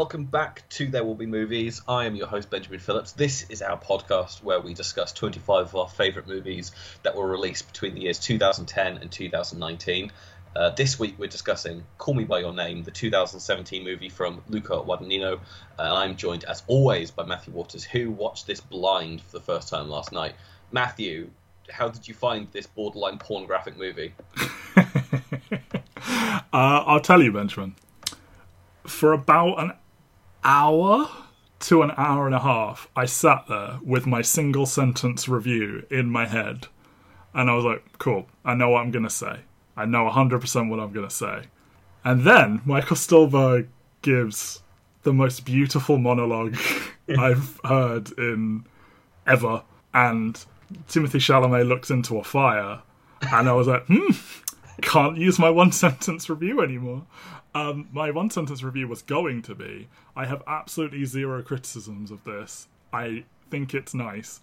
Welcome back to There Will Be Movies. I am your host, Benjamin Phillips. This is our podcast where we discuss 25 of our favourite movies that were released between the years 2010 and 2019. Uh, this week we're discussing Call Me By Your Name, the 2017 movie from Luca Guadagnino. Uh, I'm joined, as always, by Matthew Waters, who watched this blind for the first time last night. Matthew, how did you find this borderline pornographic movie? uh, I'll tell you, Benjamin. For about an hour to an hour and a half, I sat there with my single sentence review in my head. And I was like, cool, I know what I'm going to say. I know 100% what I'm going to say. And then Michael Stuhlbarg gives the most beautiful monologue I've heard in ever. And Timothy Chalamet looks into a fire. And I was like, hmm, can't use my one sentence review anymore. Um, my one sentence review was going to be I have absolutely zero criticisms of this. I think it's nice,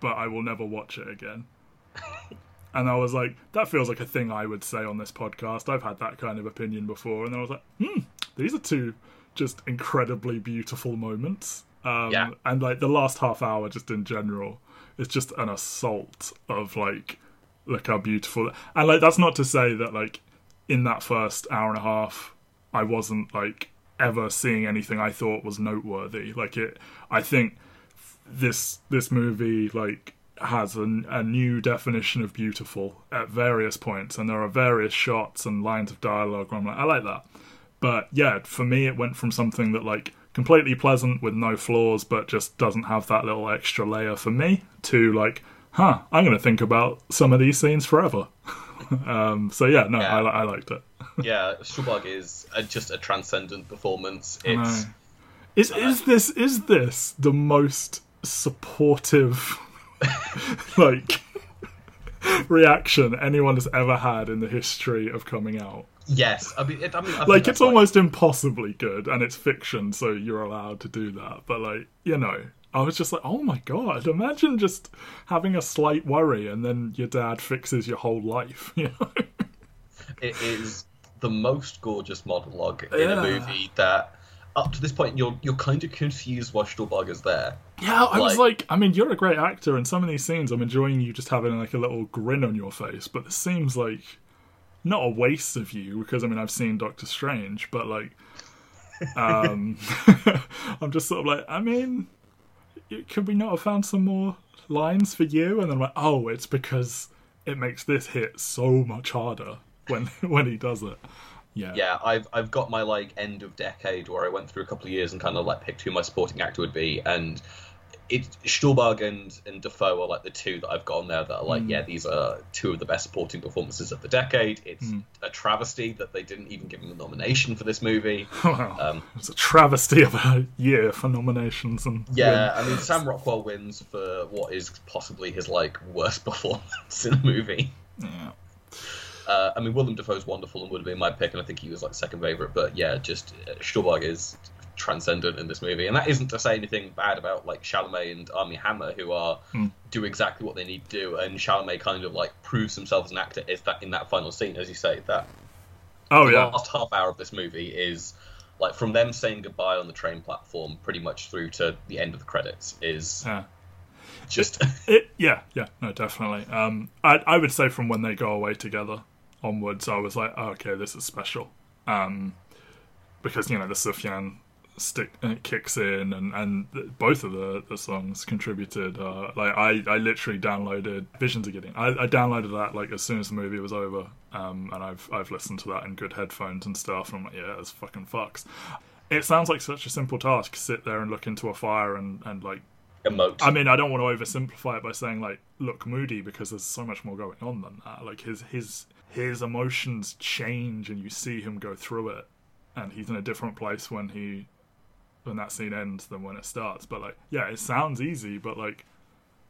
but I will never watch it again. and I was like, that feels like a thing I would say on this podcast. I've had that kind of opinion before. And I was like, hmm, these are two just incredibly beautiful moments. Um, Yeah. And like the last half hour, just in general, it's just an assault of like, look how beautiful. And like, that's not to say that like in that first hour and a half, I wasn't like ever seeing anything I thought was noteworthy. Like it, I think this this movie like has a, a new definition of beautiful at various points, and there are various shots and lines of dialogue. Where I'm like, I like that, but yeah, for me, it went from something that like completely pleasant with no flaws, but just doesn't have that little extra layer for me, to like, huh, I'm going to think about some of these scenes forever. um, so yeah, no, Yeah. I, I liked it. Yeah, Stuhlbarg is a, just a transcendent performance. It's. Is uh, is this is this the most supportive like reaction anyone has ever had in the history of coming out? yes, I mean, it, I mean, I Like it's almost impossibly good and it's fiction so you're allowed to do that. But like, you know, I was just like, "Oh my god, imagine just having a slight worry and then your dad fixes your whole life." You know? it is the most gorgeous monologue in Yeah. a movie that, up to this point, you're you're kind of confused why Stuhlbarg is there. Yeah, I was Like- like, I mean, you're a great actor, and some of these scenes, I'm enjoying you just having like a little grin on your face. But this seems like not a waste of you because I mean, I've seen Doctor Strange, but like, um, I'm just sort of like, I mean, could we not have found some more lines for you? And then I'm like, oh, it's because it makes this hit so much harder when when he does it. Yeah, Yeah, I've I've got my like end of decade where I went through a couple of years and kind of like picked who my supporting actor would be, and it Stuhlbarg and and Dafoe are like the two that I've got on there that are like, yeah, these are two of the best supporting performances of the decade. It's a travesty that they didn't even give him a nomination for this movie. Wow. Um, it's a travesty of a year for nominations and Yeah, I mean Sam Rockwell wins for what is possibly his like worst performance in a movie. Yeah. Uh, I mean Willem Dafoe's wonderful and would have been my pick, and I think he was like second favorite. But yeah, just uh, Stuhlbarg is transcendent in this movie, and that isn't to say anything bad about like Chalamet and Armie Hammer, who are do exactly what they need to do, and Chalamet kind of like proves himself as an actor is that in that final scene, as you say, that Oh the yeah. last half hour of this movie is like from them saying goodbye on the train platform pretty much through to the end of the credits is Yeah. just It, yeah, yeah, no, definitely. Um, I, I would say from when they go away together onwards, I was like, oh, okay, this is special. Um, because you know the Sufjan stick uh, kicks in, and and both of the, the songs contributed. Uh, like I, I literally downloaded Visions of Gideon. I, I downloaded that like as soon as the movie was over, um, and I've I've listened to that in good headphones and stuff. And I'm like, yeah, it's fucking fucks. It sounds like such a simple task. Sit there and look into a fire and and like emote. I mean, I don't want to oversimplify it by saying like look moody because there's so much more going on than that. Like his his his emotions change and you see him go through it, and he's in a different place when he when that scene ends than when it starts. But like, yeah, it sounds easy, but like,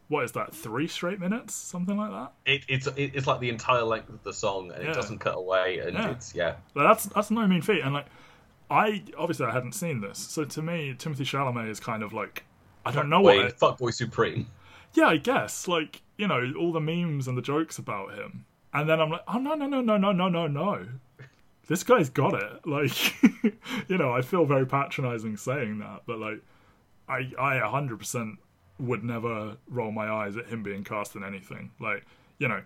what is that? Three straight minutes, something like that. it, it's it, it's like the entire length of the song, and Yeah. it doesn't cut away, and Yeah. it's yeah. But that's that's no mean feat. And like, I obviously I hadn't seen this, so to me, Timothy Chalamet is kind of like I don't know what. Wait, it- Fuckboy Supreme. yeah, I guess like you know all the memes and the jokes about him, and then I'm like, oh no no no no no no no no, this guy's got it. Like, you know, I feel very patronizing saying that, but like, I I 100% would never roll my eyes at him being cast in anything. Like, you know,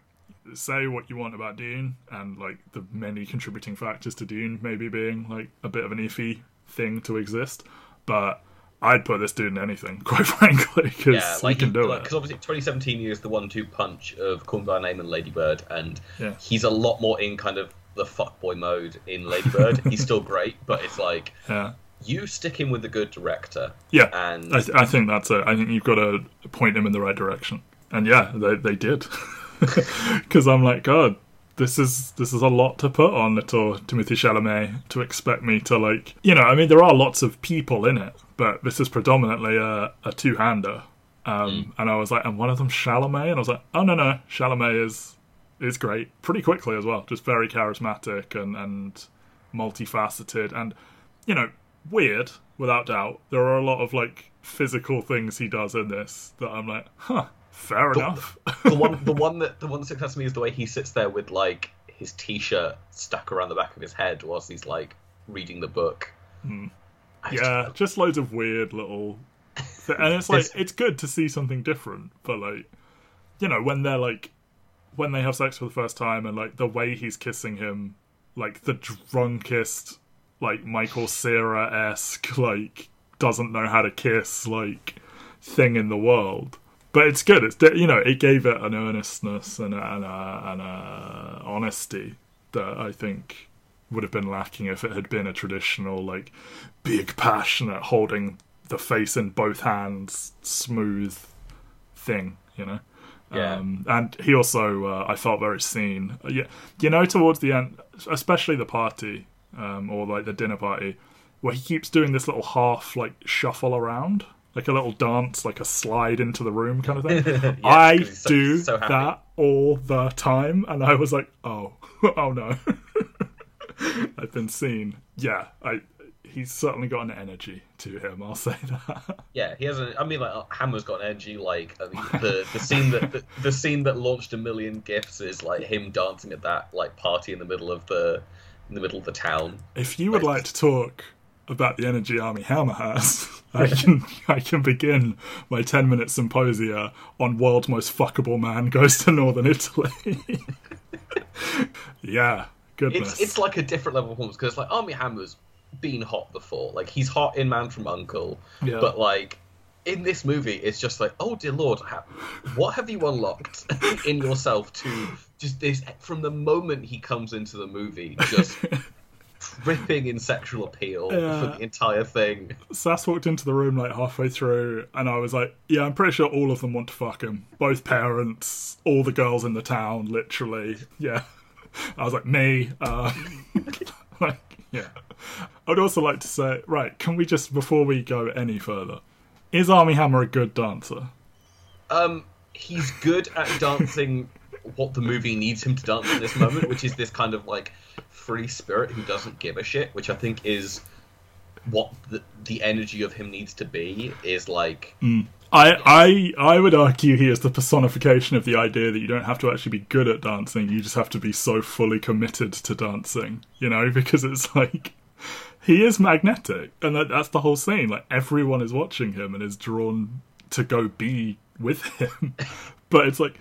say what you want about Dune and like the many contributing factors to Dune maybe being like a bit of an iffy thing to exist, but I'd put this dude in anything, quite frankly, because Yeah, like he can do like, it. Because obviously, 2017 he is the one-two punch of Call Me by Name and Ladybird, and Yeah. he's a lot more in kind of the fuckboy mode in Ladybird. he's still great, but it's like Yeah, you stick him with a good director, yeah. and I, th- I think that's it. I think you've got to point him in the right direction, and yeah, they they did. Because I'm like, God, this is this is a lot to put on little Timothy Chalamet to expect me to like, you know. I mean, there are lots of people in it, but this is predominantly a, a two hander. Um, And I was like, and one of them Chalamet, and I was like, oh no no, Chalamet is is great pretty quickly as well, just very charismatic and and multifaceted, and you know, weird without doubt. There are a lot of like physical things he does in this that I'm like, huh, fair enough. the one the one that the one that sticks out to me is the way he sits there with like his t-shirt stuck around the back of his head whilst he's like reading the book. Hmm. I yeah, just loads of weird little, th- and it's like it's good to see something different. But like, you know, when they're like, when they have sex for the first time, and like the way he's kissing him, like the drunkest, like Michael Cera esque, like doesn't know how to kiss, like thing in the world. But it's good. It's you know, it gave it an earnestness and a, and a, and a honesty that I think would have been lacking if it had been a traditional like big passionate holding the face in both hands smooth thing you know Yeah. um, and he also uh, i felt very seen Uh, yeah you know towards the end especially the party um, or like the dinner party where he keeps doing this little half like shuffle around like a little dance like a slide into the room kind of thing i 'cause he's so- do so that all the time and i was like oh oh no I've been seen. Yeah, I. He's certainly got an energy to him. I'll say that. Yeah, he has a. I mean, like Hammer's got energy. Like I mean, the the scene that the, the scene that launched a million gifts is like him dancing at that like party in the middle of the in the middle of the town. If you would like to talk about the energy Armie Hammer has, I can I can begin my ten minute symposia on world's most fuckable man goes to Northern Italy. yeah, goodness. It's it's like a different level of performance because like Armie Hammer's been hot before. Like he's hot in Man from Uncle, Yeah. but like in this movie, it's just like, oh dear lord, ha- what have you unlocked in yourself to just this from the moment he comes into the movie, just dripping in sexual appeal Yeah. for the entire thing. Sass walked into the room like halfway through, and I was like, "Yeah, I'm pretty sure all of them want to fuck him. Both parents, all the girls in the town, literally. Yeah." I was like, "Me." Uh, like, yeah. I'd also like to say, right? Can we just before we go any further, is Armie Hammer a good dancer? Um, he's good at dancing what the movie needs him to dance in this moment, which is this kind of like free spirit who doesn't give a shit, which I think is what the, the energy of him needs to be. Is like hmm. I, I I would argue he is the personification of the idea that you don't have to actually be good at dancing, you just have to be so fully committed to dancing, you know, because it's like he is magnetic, and that, that's the whole scene. Like everyone is watching him and is drawn to go be with him, but it's like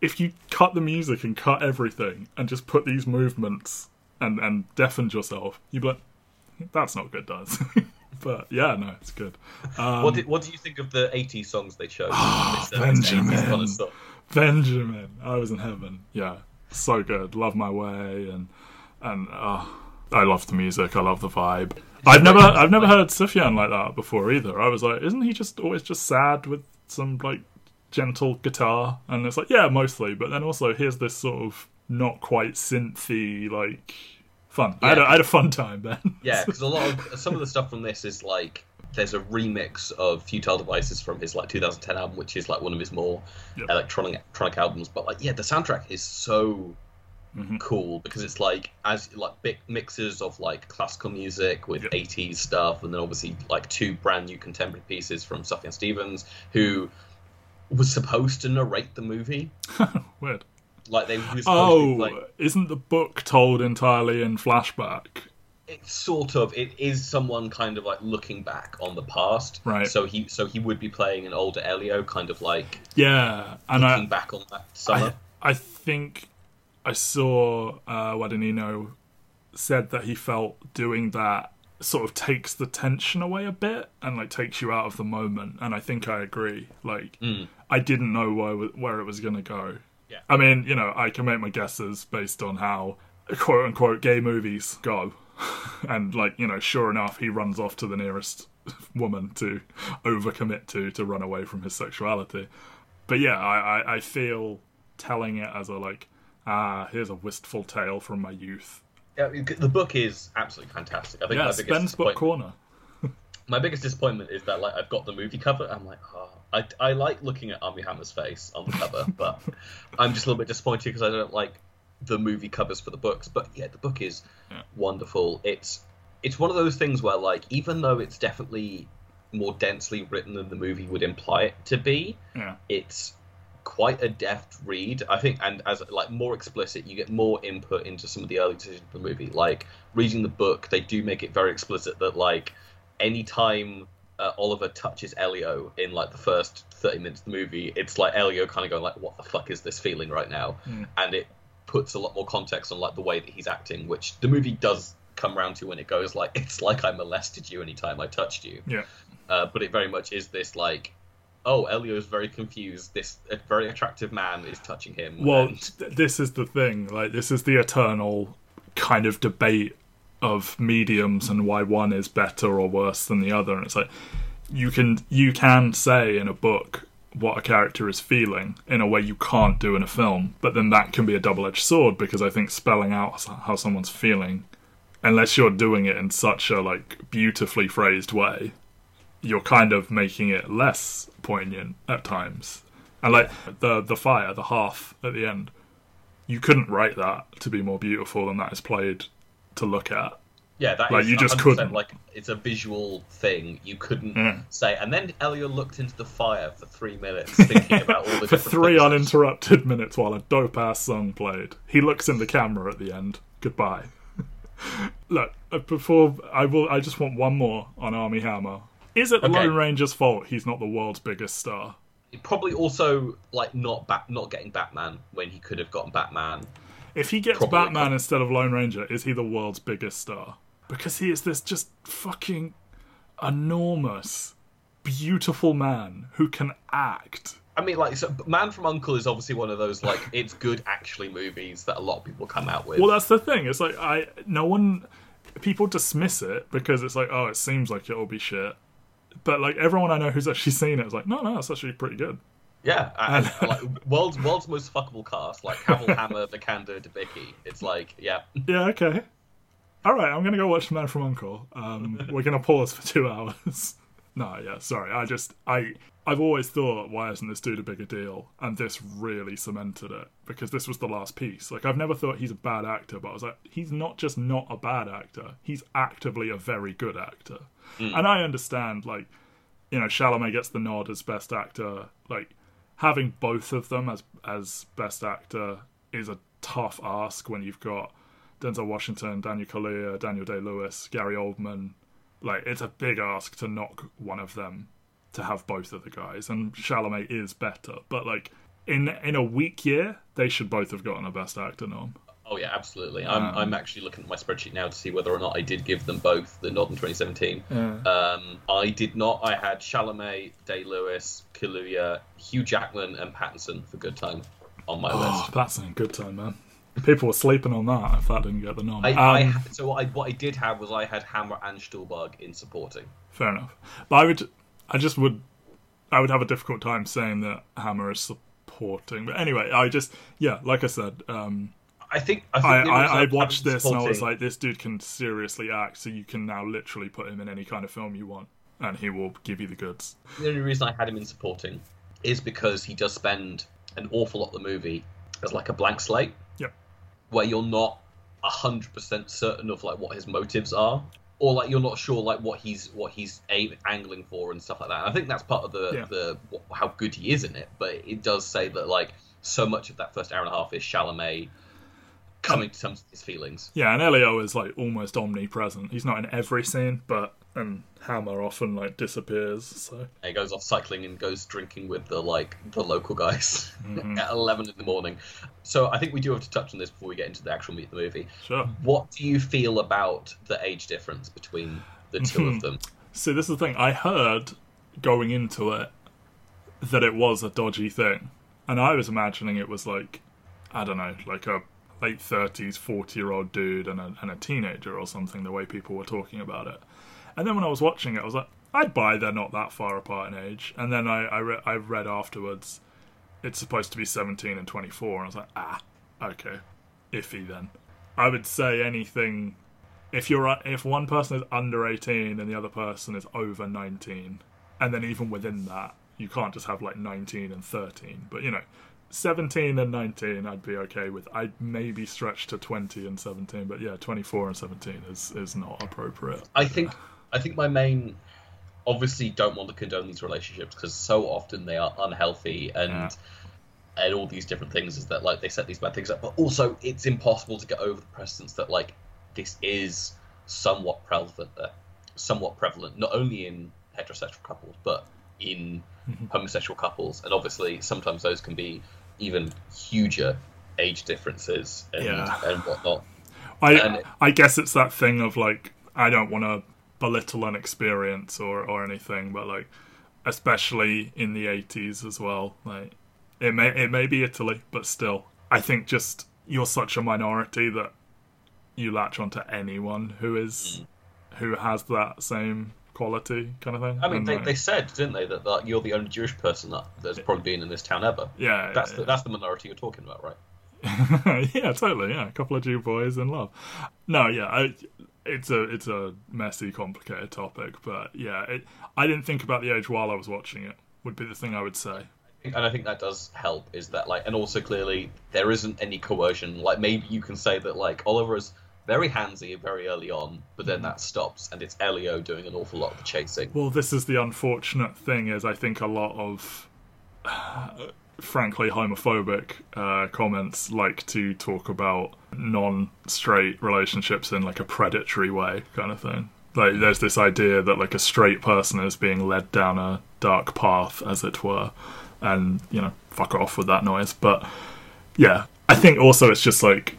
if you cut the music and cut everything and just put these movements and and deafened yourself, you'd be like, that's not good dancing. but yeah, no, it's good. Um, what did what do you think of the '80s songs they chose? This, uh, Benjamin. kind of? Benjamin. I was in heaven. Yeah, so good. Love my way and and uh, I love the music. I love the vibe. I've never I've never heard Sufjan like that before either. I was like, isn't he just always just sad with some like gentle guitar? And it's like, yeah, mostly. But then also here's this sort of not quite synthy like fun. I, had a, had a fun time then. Yeah, because a lot of some of the stuff from this is like there's a remix of Futile Devices from his like 2010 album, which is like one of his more Yep. electronic electronic albums. But like, yeah, the soundtrack is so Mhm. cool because it's like as like big mixes of like classical music with Yep. 80s stuff, and then obviously like two brand new contemporary pieces from Sufjan Stevens, who was supposed to narrate the movie. Weird. Like they he was supposed to be Oh, playing, isn't the book told entirely in flashback? it's sort of it is someone kind of like looking back on the past. Right. So he so he would be playing an older Elio, kind of like Yeah, and looking I, back on that summer. I, I think I saw uh, Guadagnino said that he felt doing that sort of takes the tension away a bit and like takes you out of the moment. And I think I agree. Like, I didn't know where where it was going to go. Yeah. I mean, you know, I can make my guesses based on how quote unquote gay movies go. and like, you know, sure enough, he runs off to the nearest woman to overcommit to to run away from his sexuality. But yeah, I, I, I feel telling it as a like, ah, here's a wistful tale from my youth. Yeah, the book is absolutely fantastic. I think Yeah, Ben's book corner. My biggest disappointment is that like I've got the movie cover. I'm like, oh, I I like looking at Armie Hammer's face on the cover, but I'm just a little bit disappointed because I don't like the movie covers for the books. But yeah, the book is Yeah. wonderful. It's it's one of those things where like even though it's definitely more densely written than the movie would imply it to be, Yeah, it's quite a deft read. I think, and as like more explicit, you get more input into some of the early decisions of the movie. Like reading the book, they do make it very explicit that like anytime uh, Oliver touches Elio in like the first thirty minutes of the movie, it's like Elio kind of going like, "What the fuck is this feeling right now?" And it puts a lot more context on like the way that he's acting, which the movie does come around to when it goes like, "It's like I molested you anytime I touched you." yeah, uh, but it very much is this like, oh, Elio's very confused. This a very attractive man is touching him. Well, and- th- this is the thing. Like, this is the eternal kind of debate of mediums and why one is better or worse than the other. And it's like you can you can say in a book what a character is feeling in a way you can't do in a film, but then that can be a double-edged sword because I think spelling out how someone's feeling, unless you're doing it in such a like beautifully phrased way, you're kind of making it less poignant at times. And like the the fire, the half at the end, you couldn't write that to be more beautiful than that is played to look at. yeah, that like, is you just couldn't. Like it's a visual thing. You couldn't Yeah. say. And then Elio looked into the fire for three minutes, thinking about all the For three uninterrupted minutes while a dope ass song played. He looks in the camera at the end. Goodbye. Look, uh, before I will, I just want one more on Armie Hammer. Is it Okay. Lone Ranger's fault he's not the world's biggest star? Probably also like not bat, not getting Batman when he could have gotten Batman. If he gets Probably Batman not. instead of Lone Ranger, is he the world's biggest star? Because he is this just fucking enormous, beautiful man who can act. I mean, like, so Man from Uncle is obviously one of those like it's good actually movies that a lot of people come out with. Well, that's the thing. It's like I no one people dismiss it because it's like oh, it seems like it'll be shit. But like everyone I know who's actually seen it is like no, no, it's actually pretty good. Yeah, like world's world's most fuckable cast, like Cavill, Hammer, Vikander, Debicki. It's like, yeah, Yeah, okay. All right, I'm gonna go watch The Man from Uncle. Um, we're gonna pause for two hours. no, yeah, sorry. I just I I've always thought why isn't this dude a bigger deal? And this really cemented it because this was the last piece. Like I've never thought he's a bad actor, but I was like, he's not just not a bad actor. He's actively a very good actor. And I understand like you know Chalamet gets the nod as best actor. Like having both of them as as best actor is a tough ask when you've got Denzel Washington, Daniel Kaluuya, Daniel Day Lewis, Gary Oldman. Like it's a big ask to knock one of them to have both of the guys, and Chalamet is better. But like in in a weak year, they should both have gotten a best actor nom. Oh yeah, absolutely. I'm I'm actually looking at my spreadsheet now to see whether or not I did give them both the nod in 2017. Um, I did not. I had Chalamet, Day Lewis, Kaluuya, Hugh Jackman, and Pattinson for Good Time on my Oh, list. that's a good time, man. People were sleeping on that if that didn't get the nom. I, Um, I so what I what I did have was I had Hammer and Stuhlbarg in supporting. Fair enough. But I would, I just would, I would have a difficult time saying that Hammer is supporting. But anyway, I just, yeah, like I said, um, I think I, think I, I, I watched having this and I was like, this dude can seriously act, so you can now literally put him in any kind of film you want, and he will give you the goods. the only reason I had him in supporting is because he does spend an awful lot of the movie as like a blank slate. Yep. Where you're not hundred percent certain of like what his motives are, or like you're not sure like what he's what he's aim, angling for and stuff like that. And I think that's part of the Yeah. the how good he is in it. But it does say that like so much of that first hour and a half is Chalamet coming to terms with his feelings. Yeah, and Elio is like almost omnipresent. He's not in every scene, but and Hammer often like disappears. So He goes off cycling and goes drinking with the like the local guys mm-hmm. at eleven in the morning. So I think we do have to touch on this before we get into the actual meat of the movie. sure. What do you feel about the age difference between the two of them? See, this is the thing. I heard going into it that it was a dodgy thing, and I was imagining it was like I don't know, like a late thirties, forty year old dude and a, and a teenager or something. The way people were talking about it, and then when I was watching it, I was like, I'd buy they're not that far apart in age. And then I I, re- I read afterwards, it's supposed to be seventeen and twenty four, and I was like, ah, okay, iffy then. I would say anything if you're if one person is under 18 and the other person is over 19 and then even within that you can't just have like 19 and 13 but you know 17 and 19 i'd be okay with i'd maybe stretch to 20 and 17 but yeah 24 and 17 is is not appropriate I think I think my main obviously don't want to condone these relationships because so often they are unhealthy and Yeah. and all these different things is that like they set these bad things up but also it's impossible to get over the precedence that like this is somewhat prevalent uh, somewhat prevalent not only in heterosexual couples but in mm-hmm. homosexual couples and obviously sometimes those can be even huger age differences and, Yeah. and whatnot I And- I guess it's that thing of like I don't want to belittle an experience or or anything, but like especially in the eighties as well. Like it may it may be Italy, but still, I think just you're such a minority that you latch onto anyone who is mm. who has that same quality kind of thing. I mean, they, like, they said, didn't they, that, that you're the only Jewish person that there's probably been in this town ever. yeah, That's yeah, the, that's the minority you're talking about, right? yeah, totally. Yeah, a couple of Jew boys in love. No, yeah, I, it's a it's a messy, complicated topic, but yeah, it, I didn't think about the age while I was watching it. Would be the thing I would say. And I think that does help. Is that like, and also clearly there isn't any coercion. Like maybe you can say that like Oliver is very handsy very early on, but then that stops, and it's Elio doing an awful lot of the chasing. Well, this is the unfortunate thing. Is I think a lot of frankly homophobic uh, comments like to talk about non-straight relationships in like a predatory way kind of thing like there's this idea that like a straight person is being led down a dark path as it were and you know fuck off with that noise but yeah i think also it's just like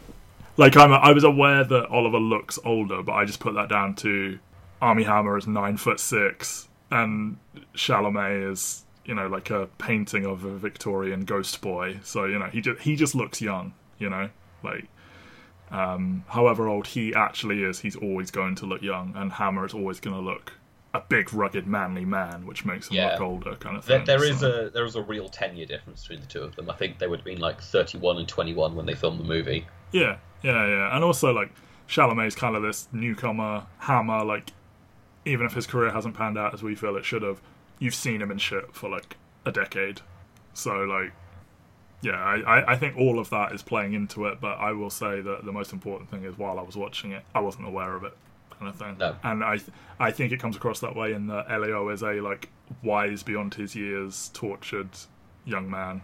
like i'm i was aware that oliver looks older but i just put that down to armie hammer is nine foot six and chalamet is you know like a painting of a victorian ghost boy so you know he just he just looks young you know like um however old he actually is he's always going to look young and hammer is always going to look a big rugged manly man which makes him Yeah. look older kind of There, thing there is so- a there is a real ten year difference between the two of them. I think they would have been like thirty one and twenty one when they filmed the movie. Yeah, yeah, yeah. And also, like, Chalamet's kind of this newcomer hammer, like, even if his career hasn't panned out as we feel it should have, you've seen him in shit for, like, a decade. So, like, yeah, I, I, I think all of that is playing into it, but I will say that the most important thing is while I was watching it, I wasn't aware of it, kind of thing. No. And I, I think it comes across that way in that Elio is a, like, wise beyond his years, tortured young man.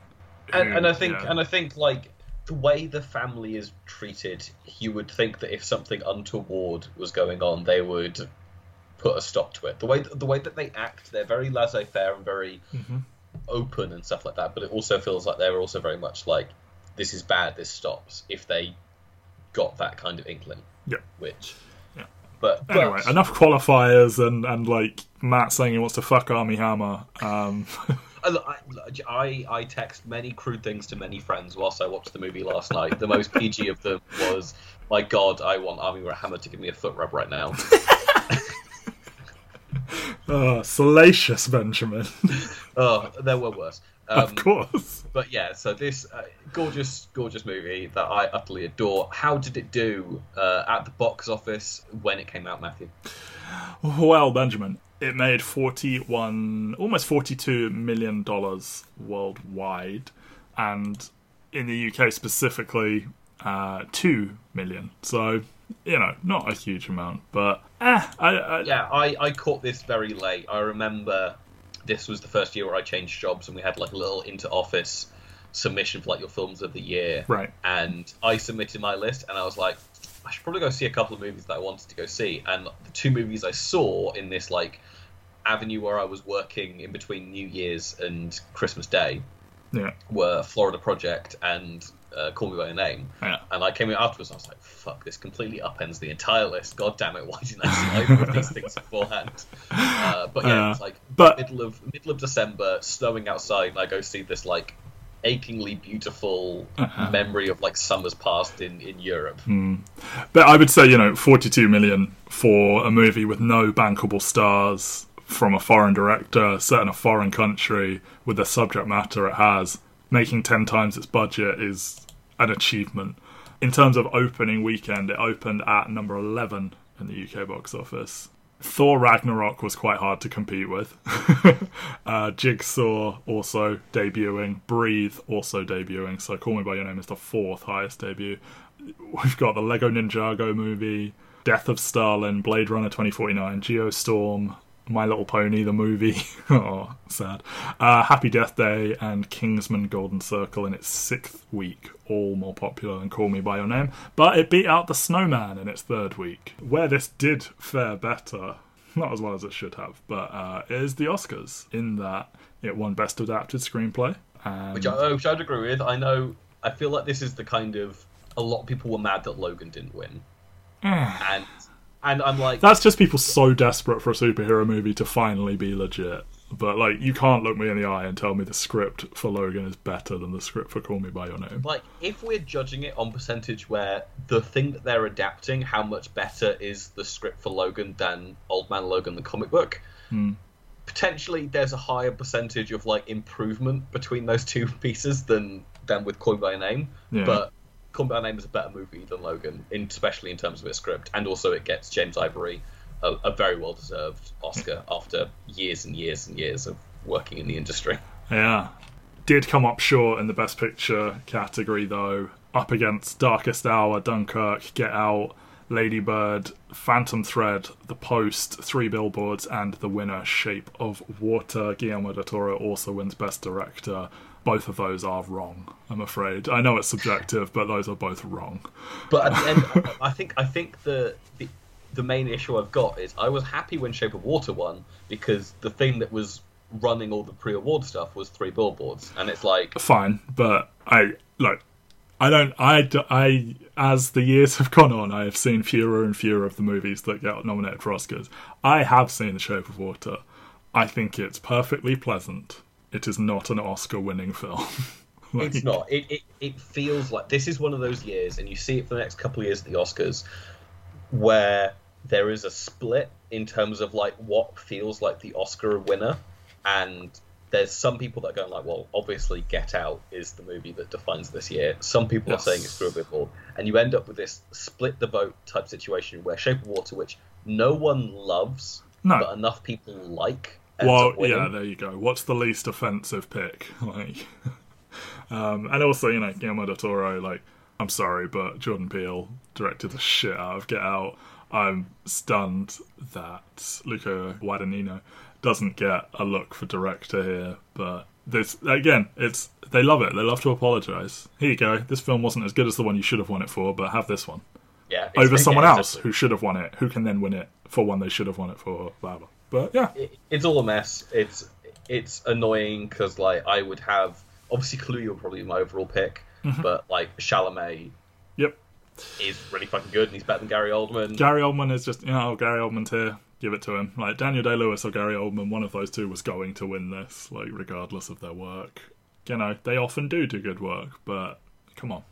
and, and I think yeah. and I think like the way the family is treated, you would think that if something untoward was going on, they would put a stop to it. The way the way that they act, they're very laissez-faire and very Mhm. open and stuff like that. But it also feels like they're also very much like this is bad, this stops. If they got that kind of inkling, Yeah. which Yeah. But, but Anyway, enough qualifiers and, and like Matt saying he wants to fuck Armie Hammer. Um, I, I, I text many crude things to many friends whilst I watched the movie last night. The most PG of them was, "My God, I want Armie Hammer to give me a foot rub right now." uh, salacious Benjamin, oh, there were worse. of Um, course. but yeah, so this uh, gorgeous, gorgeous movie that I utterly adore. How did it do uh, at the box office when it came out, Matthew? Well, Benjamin, it made forty-one, almost forty-two million dollars worldwide, and in the UK specifically, uh, two million. So you know, not a huge amount, but eh, I, I, Yeah, I, I caught this very late. I remember this was the first year where I changed jobs and we had like a little inter office submission for like your films of the year, Right. and I submitted my list, and I was like, I should probably go see a couple of movies that I wanted to go see, and the two movies I saw in this like avenue where I was working in between New Year's and Christmas Day Yeah. were Florida Project and uh, Call Me by Your Name. Yeah. And I came in afterwards and I was like, fuck, this completely upends the entire list. God damn it, why didn't I see either of these things beforehand? Uh, but yeah, Uh, it's like but- middle of middle of December, snowing outside, and I go see this like achingly beautiful Uh-huh. memory of like summers past in, in Europe. But I would say, you know, 42 million for a movie with no bankable stars from a foreign director set in a foreign country with the subject matter it has, making 10 times its budget is an achievement. In terms of opening weekend, it opened at number 11 in the UK box office. Thor Ragnarok was quite hard to compete with. uh, Jigsaw also debuting. Breathe also debuting. So Call Me By Your Name is the fourth highest debut. We've got the Lego Ninjago movie, Death of Stalin, Blade Runner 2049, Geostorm, My Little Pony, the movie. oh, sad. Uh, Happy Death Day, and Kingsman Golden Circle in its sixth week, all more popular than Call Me By Your Name. But it beat out The Snowman in its third week. Where this did fare better, not as well as it should have, but uh, is the Oscars, in that it won Best Adapted Screenplay. And Which I, which I'd agree with. I know, I feel like this is the kind of. A lot of people were mad that Logan didn't win. and and I'm like, That's just people so desperate for a superhero movie to finally be legit. But like, you can't look me in the eye and tell me the script for Logan is better than the script for Call Me by Your Name. like if we're judging it on percentage where the thing that they're adapting how much better is the script for logan than old man logan the comic book Hmm. potentially there's a higher percentage of like improvement between those two pieces than than with Call Me by Your name Yeah. but Call Me by name is a better movie than logan in, especially in terms of its script and also it gets james ivory a, a very well deserved oscar after years and years and years of working in the industry Yeah. Did come up short in the Best Picture category, though, up against Darkest Hour, Dunkirk, Get Out, Lady Bird, Phantom Thread, The Post, Three Billboards, and the winner, Shape of Water. Guillermo del Toro also wins Best Director. Both of those are wrong, I'm afraid. I know it's subjective, but those are both wrong. But at the end, I think I think the, the the main issue I've got is I was happy when Shape of Water won because the thing that was running all the pre-award stuff was three billboards, and it's like fine, but I look. I don't. I I As the years have gone on, I have seen fewer and fewer of the movies that get nominated for Oscars. I have seen The Shape of Water. I think it's perfectly pleasant. It is not an Oscar-winning film. Like, it's not. It, it it feels like this is one of those years, and you see it for the next couple of years at the Oscars, where there is a split in terms of like what feels like the Oscar winner, and there's some people that are going like, well, obviously Get Out is the movie that defines this year. Some people Yes. are saying it's Through and you end up with this split the vote type situation where Shape of Water, which no one loves, No. but enough people like. Well, yeah, there you go. What's the least offensive pick? Like, um, and also, you know, Guillermo del Toro. Like, I'm sorry, but Jordan Peele directed the shit out of Get Out. I'm stunned that Luca Guadagnino doesn't get a look for director here, but. This again, it's they love it. They love to apologize. Here you go. This film wasn't as good as the one you should have won it for, but have this one yeah, over someone else who should have won it, who can then win it for one they should have won it for. Blah blah. But yeah, it- it's all a mess. It's it's annoying because like I would have obviously Cluey would probably be my overall pick, Mm-hmm. but like Chalamet yep. is really fucking good and he's better than Gary Oldman. Gary Oldman is just, you know, Gary Oldman's here. Give it to him. Like Daniel Day Lewis or Gary Oldman, one of those two was going to win this, like regardless of their work. You know, they often do do good work, but come on.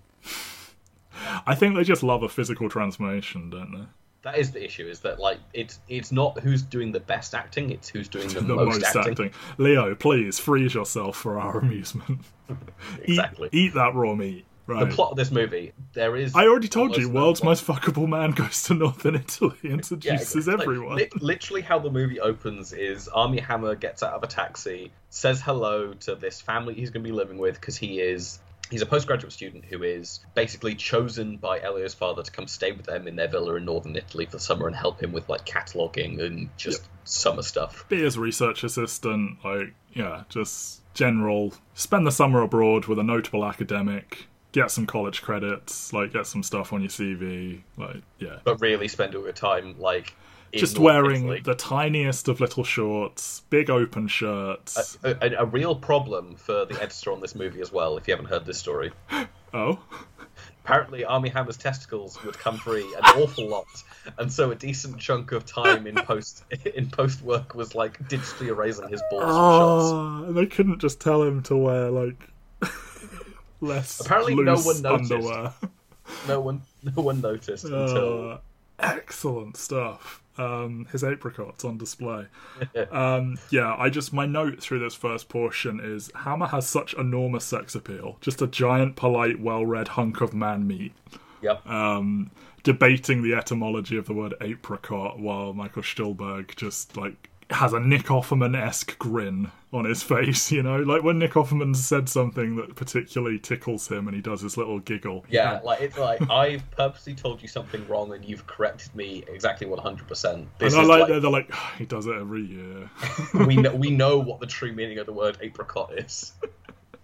I think they just love a physical transformation, don't they? That is the issue. Is that like it's it's not who's doing the best acting, it's who's doing the, The most, most acting. acting. Leo, please freeze yourself for our amusement. Exactly. Eat, eat that raw meat. Right. The plot of this movie, there is. I already told you, world's most fuckable man goes to northern Italy, Yeah, introduces like, everyone. li- literally, how the movie opens is Armie Hammer gets out of a taxi, says hello to this family he's going to be living with because he is He's a postgraduate student who is basically chosen by Elio's father to come stay with them in their villa in northern Italy for the summer and help him with like cataloging and just summer stuff. Be his research assistant, like, yeah, just general. Spend the summer abroad with a notable academic. Get some college credits, like get some stuff on your CV, like yeah. But really spend all your time like Just wearing the tiniest of little shorts, big open shirts. a, a, a real problem for the editor on this movie as well. If you haven't heard this story, oh, apparently Armie Hammer's testicles would come free an awful lot, and so a decent chunk of time in post in post work was like digitally erasing his balls oh, they couldn't just tell him to wear like less Apparently no one noticed. underwear. No one, no one noticed until Uh, excellent stuff. Um, his apricots on display. um, yeah, I just my note through this first portion is Hammer has such enormous sex appeal. Just a giant, polite, well-read hunk of man meat. yep. Um, debating the etymology of the word apricot while Michael Stuhlbarg just like has a Nick Offerman esque grin on his face, you know, like when Nick Offerman said something that particularly tickles him and he does his little giggle. Yeah, like it's like I've purposely told you something wrong and you've corrected me exactly one hundred percent. This and I like, like, that they're like, "Ah, he does it every year. we know we know what the true meaning of the word apricot is.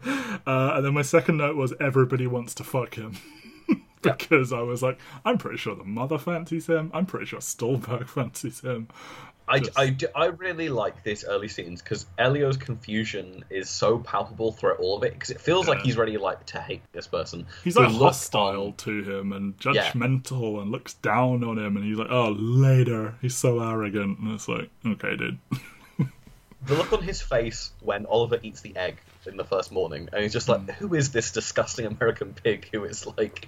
Uh, and then my second note was everybody wants to fuck him. because I was like, I'm pretty sure the mother fancies him. I'm pretty sure Stuhlbarg fancies him. I, I, I really like this early scenes because Elio's confusion is so palpable throughout all of it because it feels like he's ready like to hate this person. He's like hostile to him and Yeah. judgmental and looks down on him and he's like, oh, later. He's so arrogant. And it's like, okay, dude. The look on his face when Oliver eats the egg in the first morning, and he's just like, hmm. "Who is this disgusting American pig who is like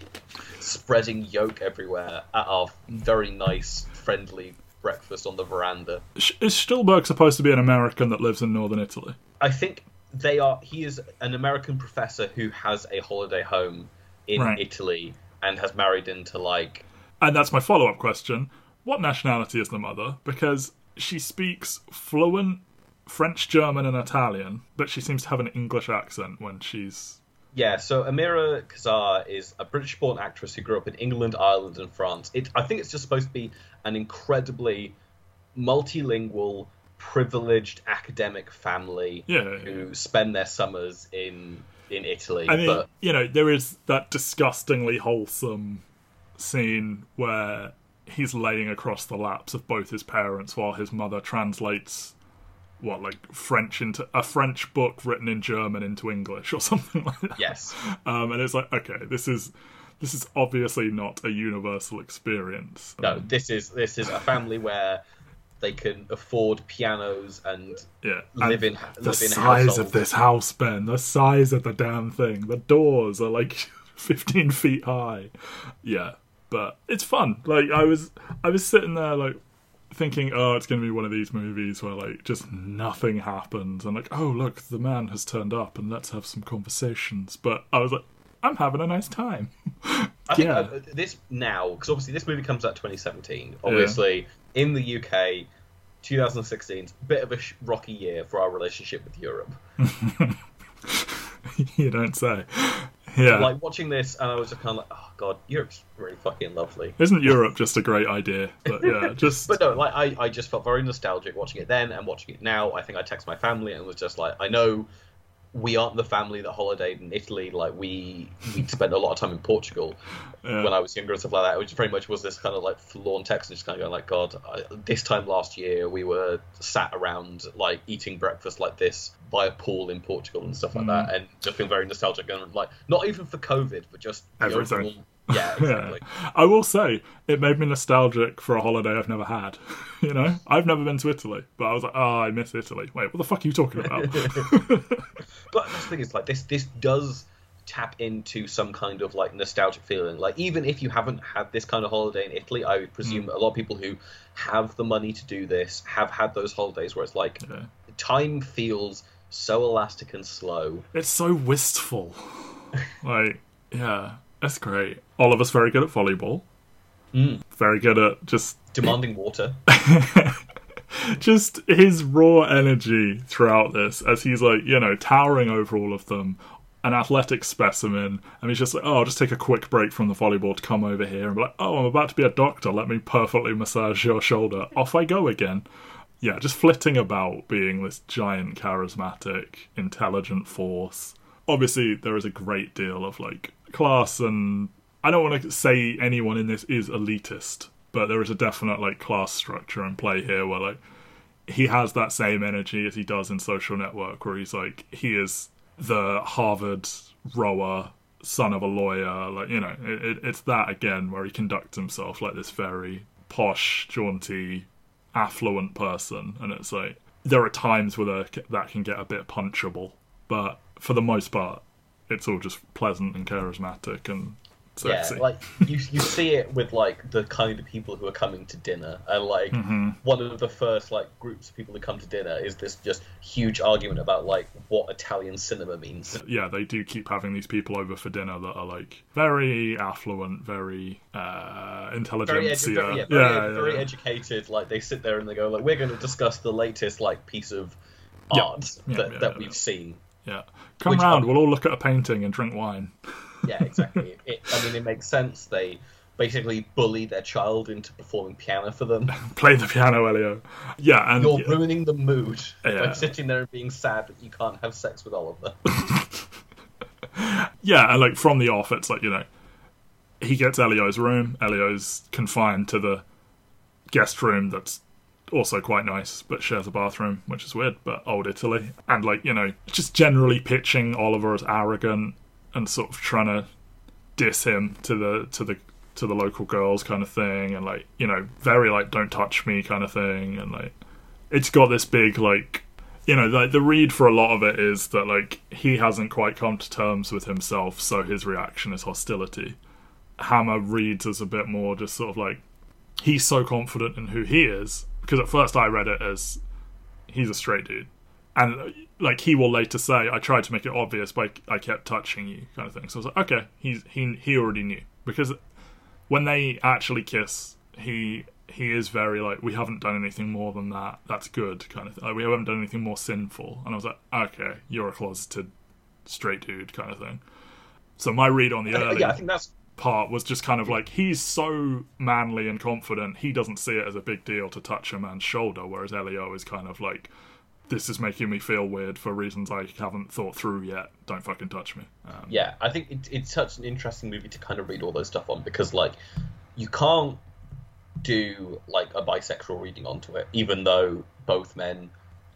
spreading yolk everywhere at our very nice, friendly breakfast on the veranda?" Is Stuhlbarg supposed to be an American that lives in northern Italy? I think they are. He is an American professor who has a holiday home in Right. Italy and has married into like And that's my follow up question. What nationality is the mother? Because she speaks fluent French, German, and Italian, but she seems to have an English accent when she's. Yeah, so Amira Casar is a British-born actress who grew up in England, Ireland, and France. It, I think it's just supposed to be an incredibly multilingual, privileged academic family Yeah, who spend their summers in in Italy. I mean, but you know, there is that disgustingly wholesome scene where he's laying across the laps of both his parents while his mother translates what like French into a French book written in German into English or something like that. yes, Um, and it's like, okay, this is this is obviously not a universal experience. no, this is this is a family where they can afford pianos and Yeah, live and in the live in size households. of this house, Ben. The size of the damn thing. The doors are like fifteen feet high. Yeah, but it's fun. Like I was, I was sitting there like thinking, oh, it's going to be one of these movies where like just nothing happens, and like, oh look, the man has turned up, and let's have some conversations. But I was like, I'm having a nice time. I think Yeah. uh, this now because obviously this movie comes out 2017. Obviously in the UK, 2016 's a bit of a sh- rocky year for our relationship with Europe. you don't say. Yeah. Like watching this, and I was just kind of like, oh god, Europe's really fucking lovely. Isn't Europe just a great idea? But yeah, just But no, like I, I just felt very nostalgic watching it then and watching it now. I think I texted my family and was just like, I know we aren't the family that holidayed in Italy. Like we we spent a lot of time in Portugal Yeah. when I was younger and stuff like that. Which very much was this kind of like forlorn text and just kind of going like, God, I, this time last year we were sat around like eating breakfast like this by a pool in Portugal and stuff like Mm. that, and just feel very nostalgic and like not even for COVID, but just Everything. overall- Yeah, exactly. Yeah. I will say it made me nostalgic for a holiday I've never had. you know, I've never been to Italy, but I was like, oh, I miss Italy. Wait, what the fuck are you talking about? But the thing is, like this, this does tap into some kind of like nostalgic feeling. Like even if you haven't had this kind of holiday in Italy, I would presume Mm. a lot of people who have the money to do this have had those holidays where it's like Yeah. time feels so elastic and slow. It's so wistful. like, yeah, that's great. Oliver's very good at volleyball. Mm. Very good at just Demanding water. just his raw energy throughout this as he's like you know towering over all of them an athletic specimen, and he's just like, oh, I'll just take a quick break from the volleyball to come over here and be like, oh, I'm about to be a doctor. Let me perfectly massage your shoulder. Off I go again. Yeah, just flitting about being this giant, charismatic, intelligent force. Obviously, there is a great deal of like class, and I don't want to say anyone in this is elitist, but there is a definite like class structure in play here where like he has that same energy as he does in Social Network, where he's like he is the Harvard rower, son of a lawyer. Like you know, it, it, it's that again where he conducts himself like this very posh, jaunty, affluent person, and it's like there are times where that can get a bit punchable, but for the most part, it's all just pleasant and charismatic and sexy. Yeah, like you you see it with like the kind of people who are coming to dinner, and like mm-hmm. one of the first like groups of people who come to dinner is this just huge argument about like what Italian cinema means. Yeah, they do keep having these people over for dinner that are like very affluent, very uh, intelligent, very, edu- very, yeah, very, yeah, very yeah. educated. Like they sit there and they go like, we're going to discuss the latest like piece of art that, that we've seen. Yeah, come Which, round. we'll all look at a painting and drink wine. Yeah, exactly. it, I mean, it makes sense. They basically bully their child into performing piano for them. Play the piano, Elio. Yeah, and you're ruining the mood yeah. by sitting there and being sad that you can't have sex with Oliver. yeah, and like from the off, it's like you know, he gets Elio's room. Elio's confined to the guest room that's also quite nice, but shares a bathroom, which is weird, but old Italy. And like, you know, just generally pitching Oliver as arrogant and sort of trying to diss him to the to the to the local girls kind of thing and like you know very like don't touch me kind of thing and like it's got this big like you know like the read for a lot of it is that like he hasn't quite come to terms with himself so his reaction is hostility. Hammer reads as a bit more just sort of like he's so confident in who he is because at first i read it as he's a straight dude. And like he will later say, "I tried to make it obvious, but I kept touching you," kind of thing. So I was like, "Okay, he's he he already knew." Because when they actually kiss, he he is very like, "We haven't done anything more than that. That's good," kind of thing. Like, we haven't done anything more sinful. And I was like, "Okay, you're a closeted straight dude," kind of thing. So my read on the early yeah, I think that's part was just kind of like he's so manly and confident he doesn't see it as a big deal to touch a man's shoulder whereas Elio is kind of like this is making me feel weird for reasons I haven't thought through yet. Don't fucking touch me. Um, yeah, I think it, it's such an interesting movie to kind of read all those stuff on because like you can't do like a bisexual reading onto it, even though both men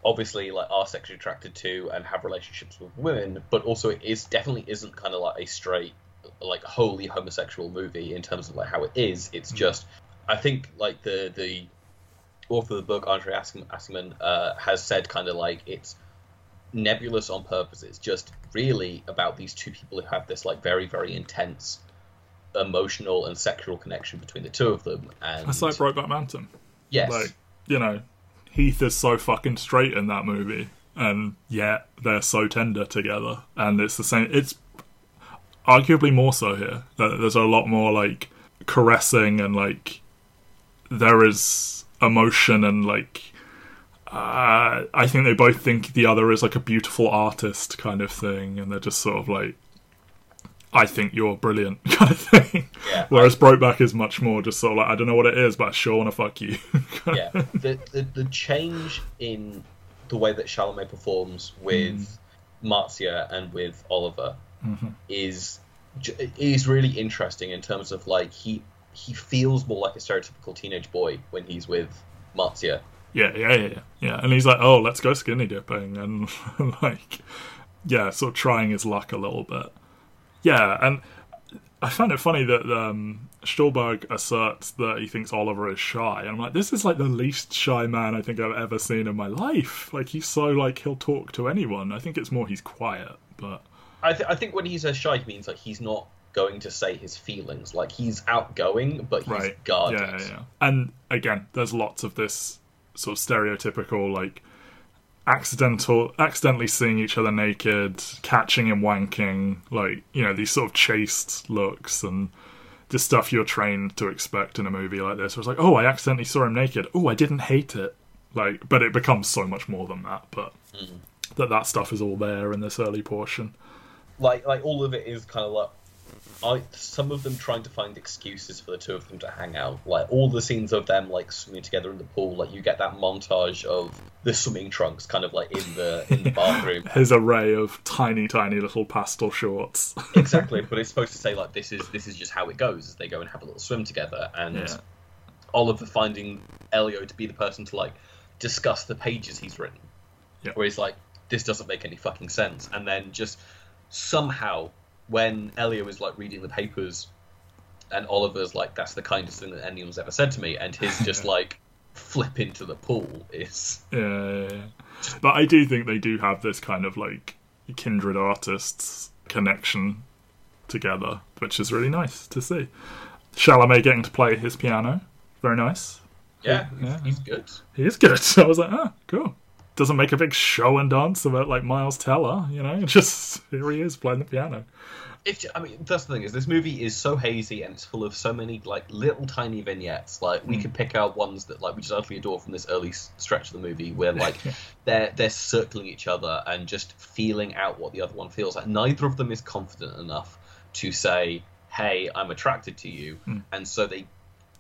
obviously like are sexually attracted to and have relationships with women, but also it is definitely isn't kind of like a straight like wholly homosexual movie in terms of like how it is. It's mm. just I think like the the author of the book, Andre Aciman, uh, has said kind of like it's nebulous on purpose. It's just really about these two people who have this like very very intense emotional and sexual connection between the two of them. And it's like Brokeback Mountain. Yes, like you know, Heath is so fucking straight in that movie, and yet they're so tender together, and it's the same. It's arguably more so here. There's a lot more like caressing and like there is emotion and like uh, I think they both think the other is like a beautiful artist kind of thing, and they're just sort of like, I think you're brilliant kind of thing. Yeah, Whereas I, Brokeback is much more just sort of like, I don't know what it is, but I sure want to fuck you. yeah, the, the, the change in the way that Chalamet performs with mm. Marzia and with Oliver mm-hmm. is is really interesting in terms of like he he feels more like a stereotypical teenage boy when he's with Marzia. Yeah, yeah, yeah, yeah, yeah. And he's like, "Oh, let's go skinny dipping," and like, yeah, sort of trying his luck a little bit. Yeah, and I find it funny that um, Stuhlbarg asserts that he thinks Oliver is shy. And I'm like, this is like the least shy man I think I've ever seen in my life. Like he's so like he'll talk to anyone. I think it's more he's quiet, but I, th- I think when he says shy, he means like he's not going to say his feelings. Like he's outgoing, but he's right. guarded. Yeah, yeah, yeah. And again, there's lots of this sort of stereotypical like accidental accidentally seeing each other naked, catching and wanking, like, you know, these sort of chaste looks and the stuff you're trained to expect in a movie like this. Where it's like, oh, I accidentally saw him naked. Oh, I didn't hate it. Like, but it becomes so much more than that. But mm. that that stuff is all there in this early portion. like like all of it is kind of like I some of them trying to find excuses for the two of them to hang out. Like all the scenes of them like swimming together in the pool, like you get that montage of the swimming trunks kind of like in the in the bathroom. His array of tiny, tiny little pastel shorts. exactly, but it's supposed to say like this is this is just how it goes as they go and have a little swim together and Yeah. Oliver finding Elio to be the person to like discuss the pages he's written. Yeah. Where he's like, this doesn't make any fucking sense. And then just somehow, when Elio was like reading the papers, and Oliver's like, that's the kindest thing that anyone's ever said to me, and his just like flip into the pool is. Yeah, yeah, yeah. But I do think they do have this kind of like kindred artists connection together, which is really nice to see. Chalamet getting to play his piano, very nice. Yeah, Yeah. he's good. He is good. So I was like, ah, cool. Doesn't make a big show and dance about like Miles Teller, you know. Just here he is playing the piano. It's, I mean, that's the thing is, this movie is so hazy and it's full of so many like little tiny vignettes. Like we hmm. could pick out ones that like we just utterly adore from this early stretch of the movie, where like they're they're circling each other and just feeling out what the other one feels. Like neither of them is confident enough to say, "Hey, I'm attracted to you," hmm. and so they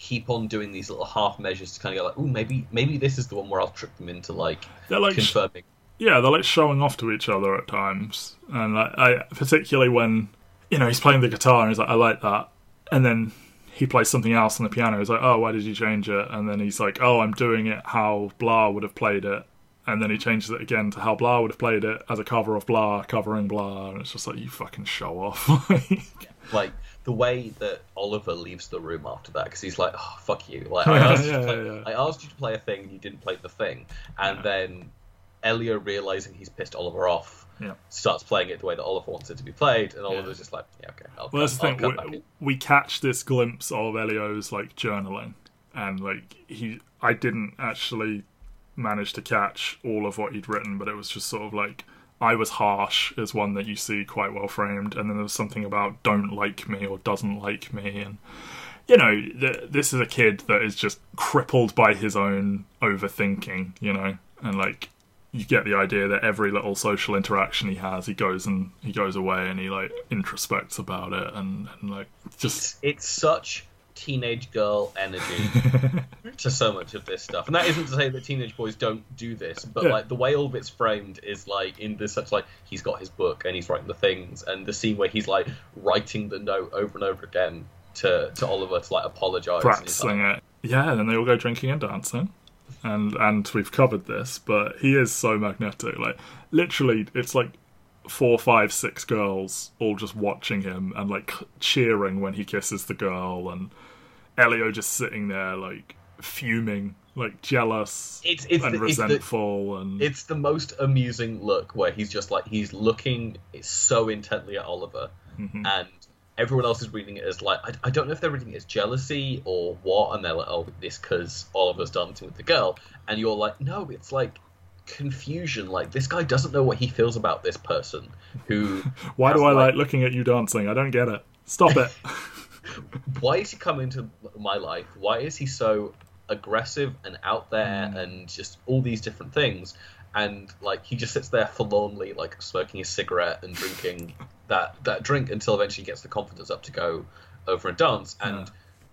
keep on doing these little half measures to kind of go like, "Oh, maybe maybe this is the one where I'll trick them into like They're like confirming." yeah, they're like showing off to each other at times, and like I particularly when you know he's playing the guitar and he's like, I like that, and then he plays something else on the piano. He's like, oh, why did you change it? And then he's like, oh, I'm doing it how Blah would have played it, and then he changes it again to how Blah would have played it as a cover of Blah covering Blah, and it's just like you fucking show off. like the way that Oliver leaves the room after that because he's like, "Oh fuck you!" Like I asked, you Yeah, to play, yeah, yeah. I asked you to play a thing and you didn't play the thing, and then Elio realizing he's pissed Oliver off Yeah. starts playing it the way that Oliver wants it to be played, and Oliver's just like, "Yeah, okay." I'll Well, that's the I'll thing. We, we catch this glimpse of Elio's like journaling, and like he, I didn't actually manage to catch all of what he'd written, but it was just sort of like I was harsh is one that you see quite well framed, and then there's something about don't like me or doesn't like me, and you know th- this is a kid that is just crippled by his own overthinking, you know, and like you get the idea that every little social interaction he has, he goes and he goes away and he like introspects about it and, and like just It's such teenage girl energy to so much of this stuff, and that isn't to say that teenage boys don't do this, but Yeah. like the way all of it's framed is like in this such like he's got his book and he's writing the things, and the scene where he's like writing the note over and over again to to Oliver to like apologize. practicing like, it. Yeah, and then they all go drinking and dancing. And and we've covered this, but he is so magnetic. Like literally it's like four, five, six girls all just watching him and like cheering when he kisses the girl and Elio just sitting there like fuming, like jealous It's it's and the, it's the resentful and it's the most amusing look where he's just like he's looking so intently at Oliver, Mhm. and everyone else is reading it as like I, I don't know if they're reading it as jealousy or what, and they're like, oh, this because Oliver's dancing with the girl, and you're like, no, it's like confusion. Like this guy doesn't know what he feels about this person who. Why do I like looking at you dancing? I don't get it. Stop it. why is he coming into my life? Why is he so aggressive and out there Hmm. and just all these different things? And like he just sits there forlornly, like smoking a cigarette and drinking that that drink until eventually he gets the confidence up to go over and dance, and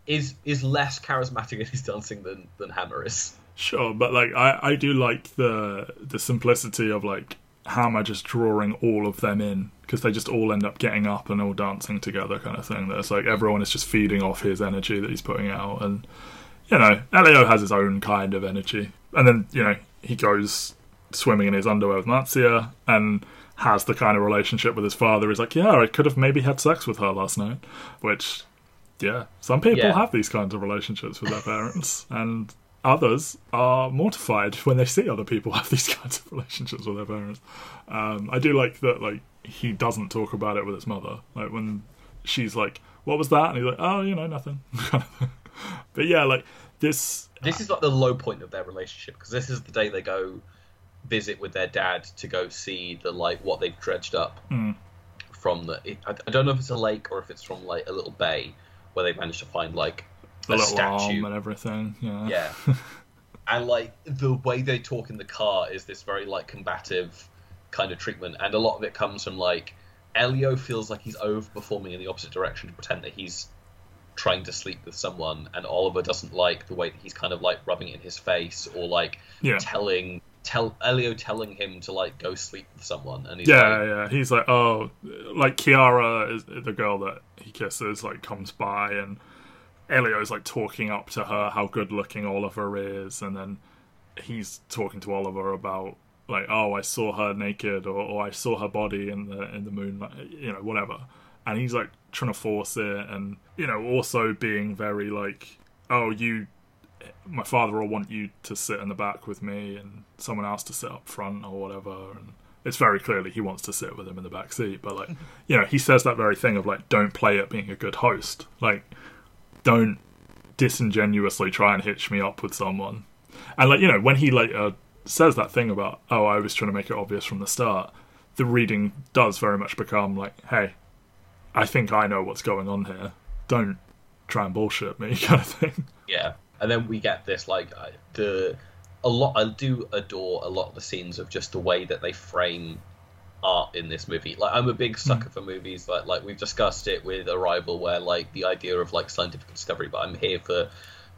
is is less charismatic in his dancing than than Hammer is. Sure, but like I, I do like the the simplicity of like Hammer just drawing all of them in because they just all end up getting up and all dancing together, kind of thing. That's like everyone is just feeding off his energy that he's putting out, and you know Elio has his own kind of energy, and then you know he goes swimming in his underwear with Marzia and has the kind of relationship with his father. He's like, yeah, I could have maybe had sex with her last night, which yeah, some people Yeah. have these kinds of relationships with their parents, and others are mortified when they see other people have these kinds of relationships with their parents. Um, I do like that, like he doesn't talk about it with his mother. Like when she's like, "What was that?" and he's like, "Oh, you know, nothing." but yeah, like this. This is like the low point of their relationship because this is the day they go visit with their dad to go see the like what they've dredged up Mm. from the. I, I don't know if it's a lake or if it's from like a little bay where they managed to find like The a little arm statue. and everything. Yeah. Yeah, and like the way they talk in the car is this very like combative kind of treatment, and a lot of it comes from like Elio feels like he's overperforming in the opposite direction to pretend that he's trying to sleep with someone, and Oliver doesn't like the way that he's kind of like rubbing it in his face or like Yeah. telling tell Elio telling him to like go sleep with someone, and he's Yeah, like, yeah. He's like, oh, like Chiara is the girl that he kisses, like comes by, and Elio's like talking up to her how good looking Oliver is, and then he's talking to Oliver about like, oh, I saw her naked, or, or I saw her body in the in the moonlight, you know, whatever. And he's like trying to force it, and you know, also being very like, oh, you my father will want you to sit in the back with me and someone else to sit up front or whatever and it's very clearly he wants to sit with him in the back seat but like you know he says that very thing of like don't play at being a good host like don't disingenuously try and hitch me up with someone and like you know when he later says that thing about oh i was trying to make it obvious from the start the reading does very much become like hey i think i know what's going on here don't try and bullshit me kind of thing yeah. And then we get this like the a lot. I do adore a lot of the scenes of just the way that they frame art in this movie. Like I'm a big sucker for movies like like we've discussed it with Arrival, where like the idea of like scientific discovery. But I'm here for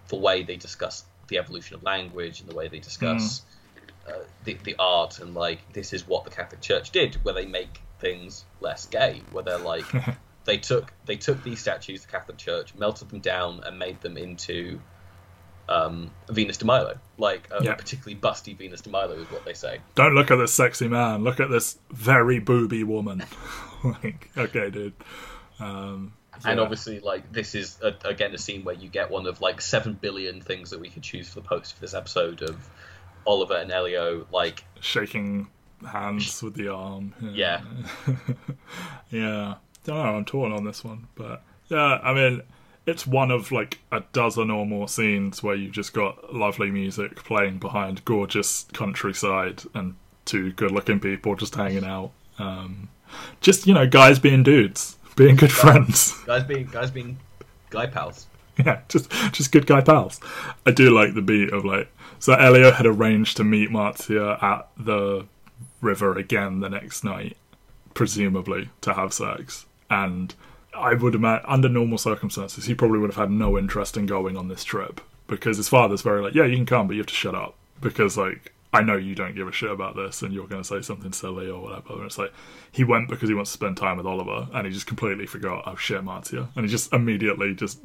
the way they discuss the evolution of language and the way they discuss uh, the the art and like this is what the Catholic Church did, where they make things less gay, where they're like they took they took these statues, the Catholic Church, melted them down, and made them into um, Venus de Milo, like a Yeah. particularly busty Venus de Milo, is what they say. don't look at this sexy man. Look at this very booby woman. like, okay, dude. Um, And yeah. obviously, like this is a, again a scene where you get one of like seven billion things that we could choose for the post for this episode of Oliver and Elio. Like, shaking hands with the arm. Yeah. yeah. Don't know. I'm torn on this one, but yeah. I mean, it's one of like a dozen or more scenes where you've just got lovely music playing behind gorgeous countryside and two good-looking people just hanging out. Um, just you know, guys being dudes, being good friends. guys being guys being guy pals. yeah, just just good guy pals. I do like the beat of like so Elio had arranged to meet Marzia at the river again the next night, presumably to have sex. And I would imagine under normal circumstances he probably would have had no interest in going on this trip because his father's very like, Yeah, you can come but you have to shut up because like I know you don't give a shit about this and you're gonna say something silly or whatever. And it's like he went because he wants to spend time with Oliver and he just completely forgot, oh shit, Marzia. And he just immediately just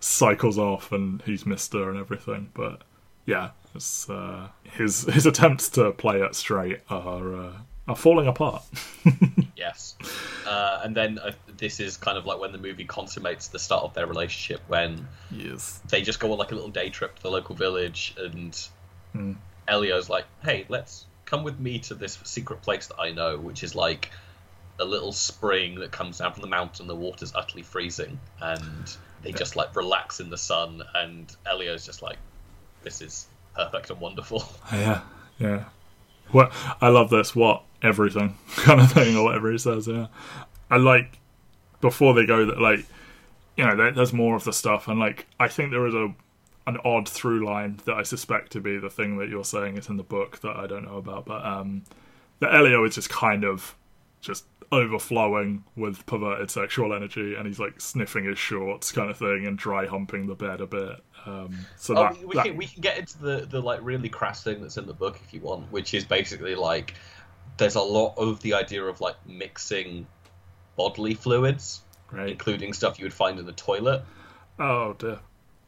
cycles off and he's missed her and everything. But yeah, uh, his his attempts to play it straight are uh, are falling apart. Yes. Uh, and then uh, this is kind of like when the movie consummates the start of their relationship when yes. they just go on like a little day trip to the local village and Hmm. Elio's like, hey, let's come with me to this secret place that I know, which is like a little spring that comes down from the mountain. The water's utterly freezing, and they just like relax in the sun. And Elio's just like, this is perfect and wonderful. Yeah, yeah. What I love this. What everything kind of thing, or whatever he says. Yeah, I like before they go that like you know there, there's more of the stuff, and like I think there is a an odd through line that I suspect to be the thing that you're saying is in the book that I don't know about, but um, the Elio is just kind of just overflowing with perverted sexual energy, and he's like sniffing his shorts, kind of thing, and dry humping the bed a bit. Um, so Oh, that, we, we that- can we can get into the the like really crass thing that's in the book if you want, which is basically like there's a lot of the idea of like mixing bodily fluids, right? including stuff you would find in the toilet. Oh dear.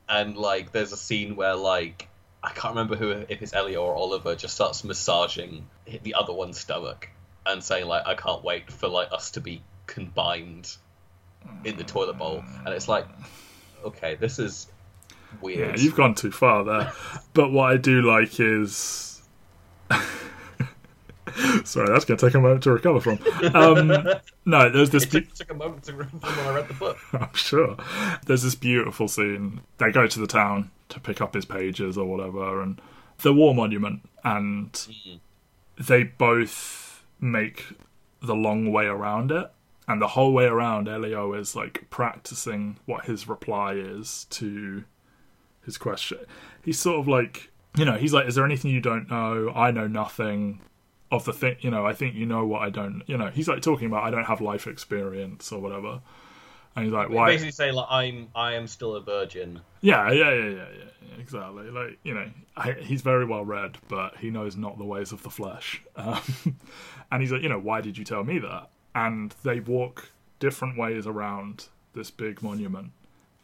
and like there's a scene where like I can't remember who if it's Elliot or Oliver just starts massaging the other one's stomach and saying like I can't wait for like us to be combined in the toilet bowl and it's like okay this is Yeah, weird you've gone too far there. but what I do like is. Sorry, that's going to take a moment to recover from. Um, no, there's this. it took, took a moment to remember when I read the book I'm sure. There's this beautiful scene. They go to the town to pick up his pages or whatever, and the war monument, and they both make the long way around it. And the whole way around, Elio is like practicing what his reply is to his question. He's sort of like, you know, he's like, "Is there anything you don't know? I know nothing. Of the thing. You know, I think you know what I don't. You know, he's like talking about I don't have life experience or whatever, and he's like, why? Basically, saying like I'm I am still a virgin. Yeah, yeah, yeah, yeah, yeah, exactly. Like you know, I, he's very well read, but he knows not the ways of the flesh. Um, and he's like, you know, why did you tell me that? And they walk different ways around this big monument,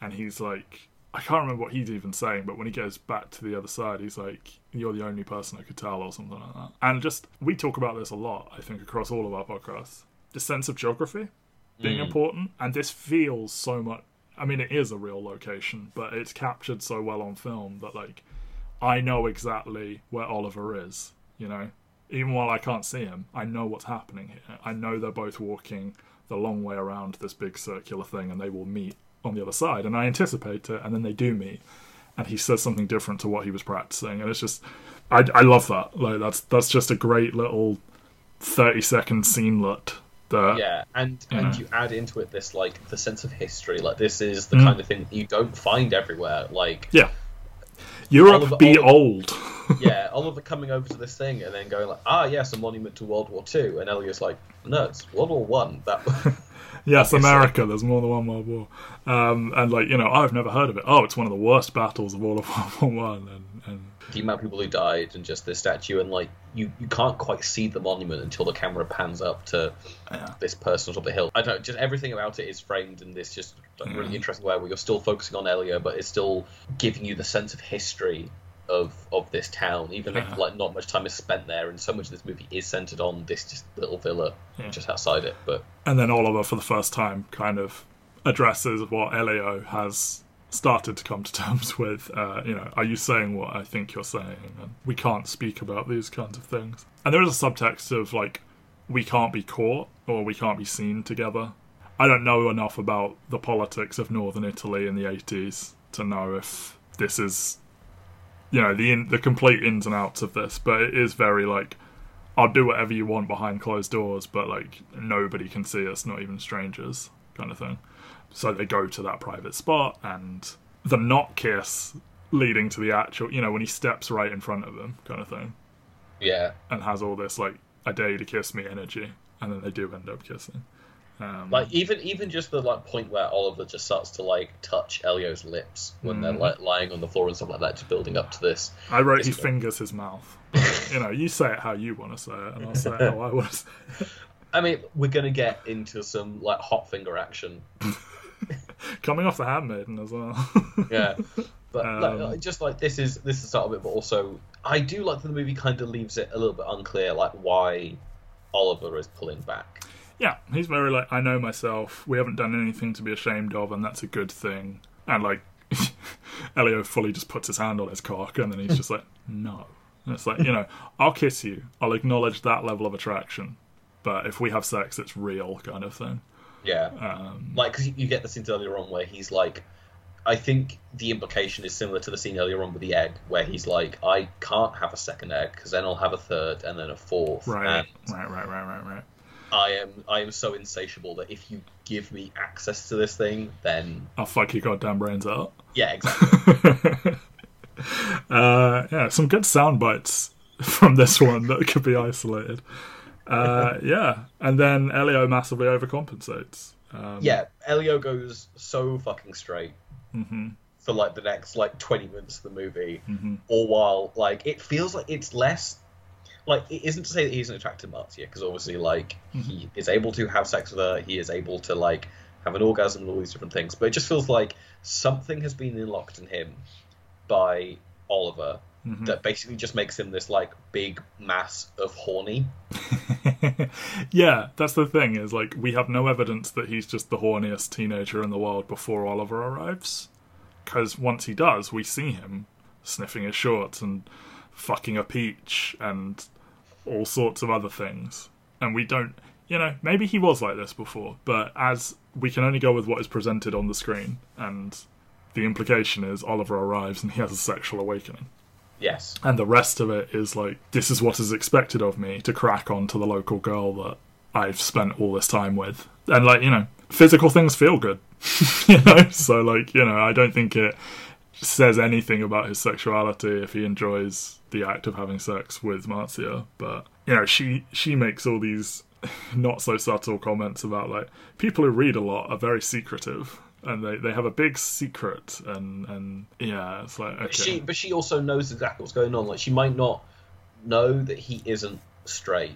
and he's like, I can't remember what he's even saying, but when he goes back to the other side, he's like, "You're the only person I could tell," or something like that. And just we talk about this a lot, I think, across all of our podcasts. The sense of geography being Mm. important, and this feels so much. I mean, it is a real location, but it's captured so well on film that like I know exactly where Oliver is. You know, even while I can't see him, I know what's happening here. I know they're both walking the long way around this big circular thing, and they will meet on the other side. And I anticipate it, and then they do meet, and he says something different to what he was practicing, and it's just, I, I love that. Like that's that's just a great little thirty second scenelet. That Yeah, and Yeah. and you add into it this like the sense of history. Like this is the Mm. kind of thing you don't find everywhere. Like yeah, Europe Oliver- be old. yeah, Oliver coming over to this thing and then going like, ah, yes, a monument to World War Two, and Elliot's like, no, it's World War One. That Yes, Obviously. America. There's more than one World War, um, and like you know, I've never heard of it. Oh, it's one of the worst battles of all of World War One, and, and the amount of people who died and just this statue and like you you can't quite see the monument until the camera pans up to Yeah. this person on top of the hill. I don't just everything about it is framed in this just like, really interesting way where you're still focusing on Elio, but it's still giving you the sense of history of of this town, even if like not much time is spent there, and so much of this movie is centered on this just little villa Yeah. just outside it. But and then Oliver, for the first time, kind of addresses what Elio has started to come to terms with. Uh, you know, are you saying what I think you're saying? And we can't speak about these kinds of things. And there is a subtext of like, we can't be caught or we can't be seen together. I don't know enough about the politics of northern Italy in the 80s to know if this is, you know, the in, the complete ins and outs of this. But it is very like, I'll do whatever you want behind closed doors, but like nobody can see us, not even strangers, kind of thing. So they go to that private spot, and the not kiss leading to the actual, you know, when he steps right in front of them, kind of thing, yeah, and has all this like a day to kiss me energy, and then they do end up kissing. Um, like even even just the like point where Oliver just starts to like touch Elio's lips when they're Mhm. like lying on the floor and stuff like that, just building up to this. I wrote he fingers his mouth. But, you know, you say it how you want to say it, and I'll say it how I want to say it. I mean, we're gonna get into some like hot finger action. Coming off the handmaiden as well. Yeah, but Um, like, just like this is this is the start of it, but also I do like that the movie kind of leaves it a little bit unclear, like why Oliver is pulling back. Yeah, he's very like, I know myself. We haven't done anything to be ashamed of, and that's a good thing. And like, Elio fully just puts his hand on his cock, and then he's just like, no. And it's like, you know, I'll kiss you. I'll acknowledge that level of attraction. But if we have sex, it's real, kind of thing. Yeah, Um, like because you, get the scene earlier on where he's like, I think the implication is similar to the scene earlier on with the egg, where he's like, I can't have a second egg because then I'll have a third and then a fourth, right, and right, right, right, right, right. I am I am so insatiable that if you give me access to this thing, then I'll fuck your goddamn brains out. yeah, exactly. uh, yeah, some good sound bites from this one that could be isolated. Uh, yeah, and then Elio massively overcompensates. Um, yeah, Elio goes so fucking straight hmm for like the next like 20 minutes of the movie hmm all while like it feels like it's less like it isn't to say that he's an attractive Marzia because obviously like he is able to have sex with her he is able to like have an orgasm and all these different things but it just feels like something has been unlocked in him by Oliver Mhm. that basically just makes him this like big mass of horny yeah, that's the thing. Is like we have no evidence that he's just the horniest teenager in the world before Oliver arrives. Because once he does, we see him sniffing his shorts and fucking a peach and all sorts of other things. And we don't, you know, maybe he was like this before, but as we can only go with what is presented on the screen, and the implication is Oliver arrives and he has a sexual awakening yes and the rest of it is like this is what is expected of me to crack on to the local girl that I've spent all this time with. And like, you know, physical things feel good. you know? So like, you know, I don't think it says anything about his sexuality if he enjoys the act of having sex with Marzia. but you know, she she makes all these not so subtle comments about like people who read a lot are very secretive and they, they have a big secret and and yeah it's like okay. She, but she also knows exactly what's going on. Like she might not know that he isn't straight.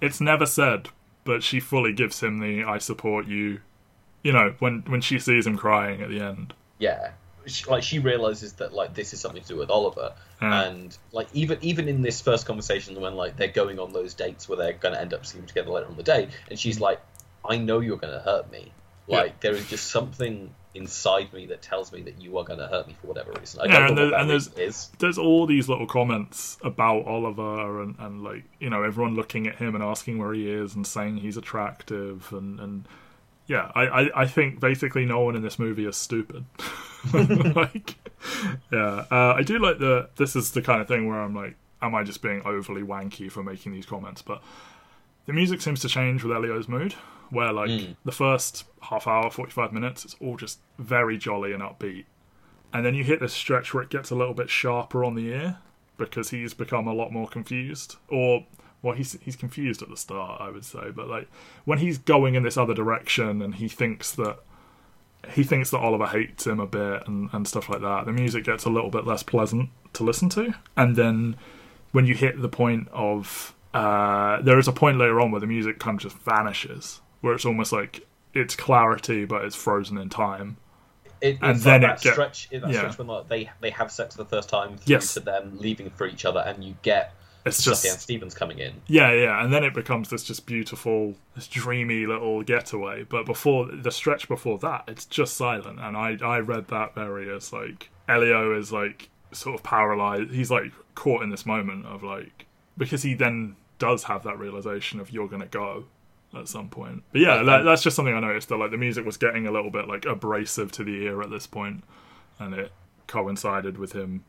it's never said but she fully gives him the i support you you know when when she sees him crying at the end Yeah, she, like she realizes that like this is something to do with Oliver, Yeah. and like even even in this first conversation when like they're going on those dates where they're going to end up sleeping together later on the day, and she's like, "I know you're going to hurt me. Like Yeah. there is just something inside me that tells me that you are going to hurt me for whatever reason. I Yeah, don't and there- what and there's- is. there's all these little comments about Oliver and, and like you know everyone looking at him and asking where he is and saying he's attractive and and yeah I, I, I think basically no one in this movie is stupid like yeah. Uh, I do like the this is the kind of thing where I'm like am I just being overly wanky for making these comments? But the music seems to change with Elio's mood where like Mm. the first half hour 45 minutes it's all just very jolly and upbeat. And then you hit this stretch where it gets a little bit sharper on the ear because he's become a lot more confused. Or well he's he's confused at the start I would say. But like when he's going in this other direction and he thinks that he thinks that Oliver hates him a bit and, and stuff like that the music gets a little bit less pleasant to listen to and then when you hit the point of uh, there is a point later on where the music kind of just vanishes where it's almost like it's clarity but it's frozen in time It, and it's then like it that get- stretch, that yeah. stretch when like, they they have sex for the first time Yes. to them leaving for each other, and you get it's just Sufjan Stevens coming in. Yeah, yeah, and then it becomes this just beautiful, this dreamy little getaway. But before the stretch before that, it's just silent, and I I read that very as like Elio is like sort of paralyzed. He's like caught in this moment of like because he then does have that realization of you're gonna go at some point. But yeah, that, that's just something I noticed that like the music was getting a little bit like abrasive to the ear at this point, and it coincided with him,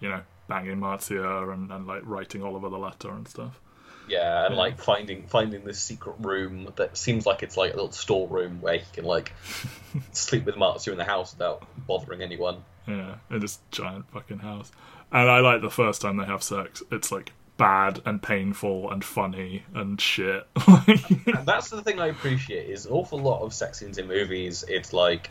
you know, banging Marzia and, and like writing Oliver the letter and stuff. Yeah, and Yeah. like finding finding this secret room that seems like it's like a little storeroom where he can like sleep with Marzia in the house without bothering anyone. Yeah, in this giant fucking house. And I like the first time they have sex. It's like bad and painful and funny and shit. And that's the thing I appreciate is an awful lot of sex scenes in movies. It's like,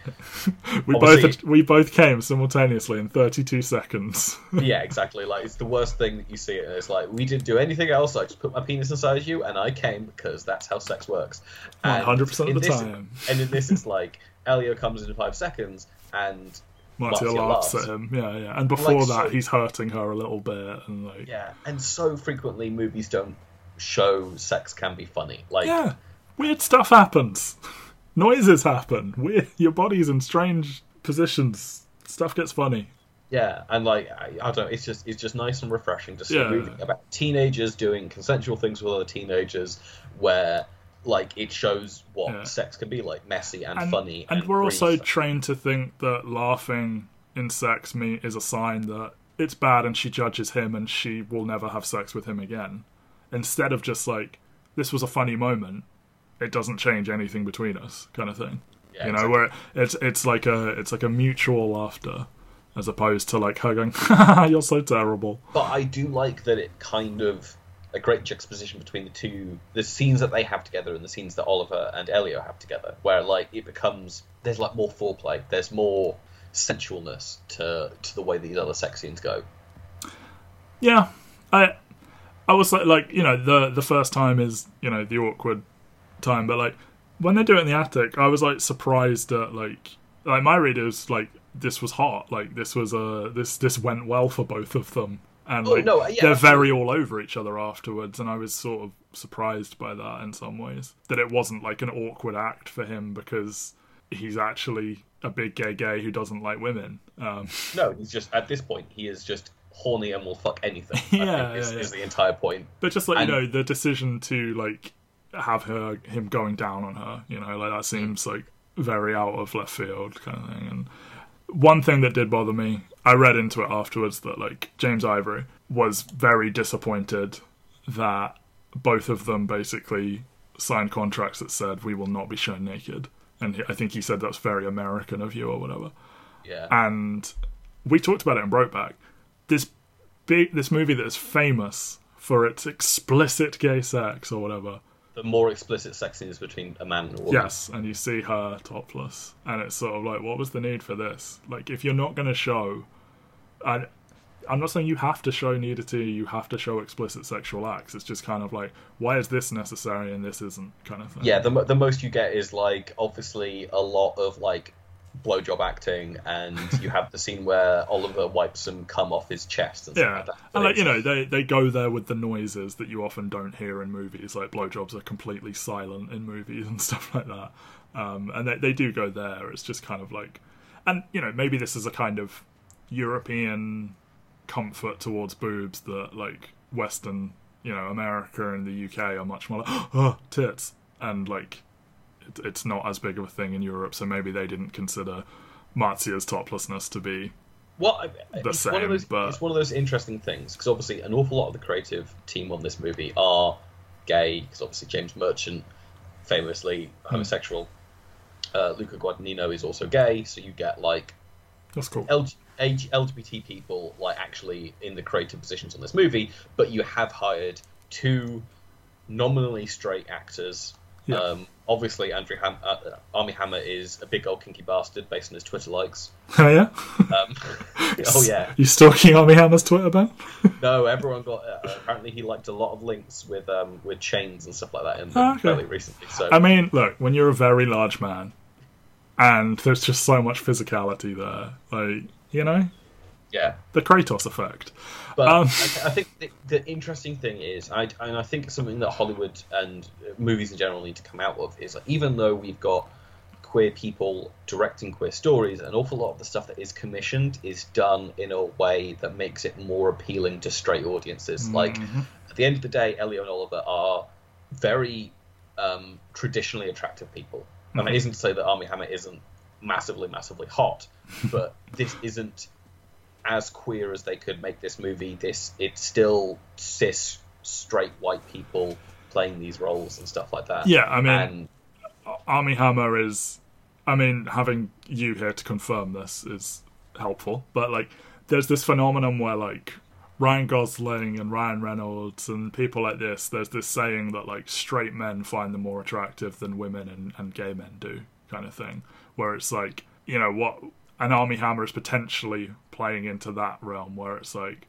we Obviously- both we both came simultaneously in 32 seconds. yeah, exactly. Like it's the worst thing that you see, and it's like we didn't do anything else. I just put my penis inside you, and I came because that's how sex works. And 100% of in the this- time. And in this, it's like Elio comes in five seconds, and Marzia Marzia laughs laughs. at him. Yeah, yeah. And before Like, that, so- he's hurting her a little bit and like yeah, and so frequently movies don't show sex can be funny. Like, yeah, weird stuff happens. Noises happen. Weird, your body's in strange positions. Stuff gets funny. Yeah, and like I, I don't, know, it's just it's just nice and refreshing to see Yeah. a movie about teenagers doing consensual things with other teenagers, where like it shows what Yeah. sex can be like, messy and, and, funny. and And, we're also trained to think that laughing in sex me is a sign that it's bad and she judges him and she will never have sex with him again instead of just like this was a funny moment it doesn't change anything between us kind of thing Yeah, you know exactly. where it's it's like a it's like a mutual laughter as opposed to like her going you're so terrible But I do like that it kind of a great juxtaposition between the two the scenes that they have together and the scenes that Oliver and Elio have together, where like it becomes there's like more foreplay, there's more sensualness to to the way these other sex scenes go. Yeah, I I was like, like you know the the first time is you know the awkward time, but like when they do it in the attic, I was like surprised at like like my readers like this was hot, like this was uh this this went well for both of them, and Oh, like no, yeah, they're very all over each other afterwards, and I was sort of surprised by that in some ways that it wasn't like an awkward act for him because he's actually a big gay gay who doesn't like women. Um, No, he's just at this point he is just horny and will fuck anything. Yeah, think is, yeah, is the entire point. But just like And- you know, the decision to like have her him going down on her, you know, like that seems like very out of left field kind of thing. And one thing that did bother me, I read into it afterwards that like James Ivory was very disappointed that both of them basically signed contracts that said we will not be shown naked. And he, I think he said that's very American of you or whatever Yeah. and we talked about it in Brokeback. This big, this movie that is famous for its explicit gay sex or whatever. The more explicit sex scenes between a man and a woman. Yes, and you see her topless, and it's sort of like, what was the need for this? Like, if you're not going to show, and I'm not saying you have to show nudity, you have to show explicit sexual acts. It's just kind of like, why is this necessary and this isn't, kind of thing. Yeah, the the most you get is like obviously a lot of like blowjob acting, and you have the scene where Oliver wipes some cum off his chest and stuff Yeah, like that. and like you know, they they go there with the noises that you often don't hear in movies. Like blowjobs are completely silent in movies and stuff like that. Um, and they they do go there. It's just kind of like, and you know, maybe this is a kind of European comfort towards boobs that like Western, you know, America and the UK are much more like oh tits, and like it, it's not as big of a thing in Europe. So maybe they didn't consider Marzia's toplessness to be Well, I- it's one same, of those. but- It's one of those interesting things because obviously an awful lot of the creative team on this movie are gay. Because obviously James Merchant, famously Hmm. homosexual. Uh, Luca Guadagnino is also gay, so you get like that's cool. L- LGBT people like actually in the creative positions on this movie, but you have hired two nominally straight actors. Yeah. Um, obviously, Andrew Ham- uh, Armie Hammer is a big old kinky bastard based on his Twitter likes. Oh yeah. Um, oh yeah, You stalking Armie Hammer's Twitter, Ben? no, everyone got. Uh, apparently, he liked a lot of links with um, with chains and stuff like that in Oh, okay. fairly recently. So I mean, look, when you're a very large man, and there's just so much physicality there, like you know, yeah, the Kratos effect. But Um, I, I think the, the interesting thing is, I, and I think something that Hollywood and uh, movies in general need to come out of is like, even though we've got queer people directing queer stories, an awful lot of the stuff that is commissioned is done in a way that makes it more appealing to straight audiences. Like, Mhm. at the end of the day, Ellie and Oliver are very um, traditionally attractive people. And it isn't to say that Armie Hammer isn't massively, massively hot, but this isn't as queer as they could make this movie. This it's still cis, straight white people playing these roles and stuff like that. Yeah, I mean, and Armie Hammer is. I mean, having you here to confirm this is helpful, but like, there's this phenomenon where like Ryan Gosling and Ryan Reynolds and people like this, there's this saying that like straight men find them more attractive than women and, and gay men do, kind of thing. Where it's like, you know, what an Armie Hammer is potentially playing into that realm where it's like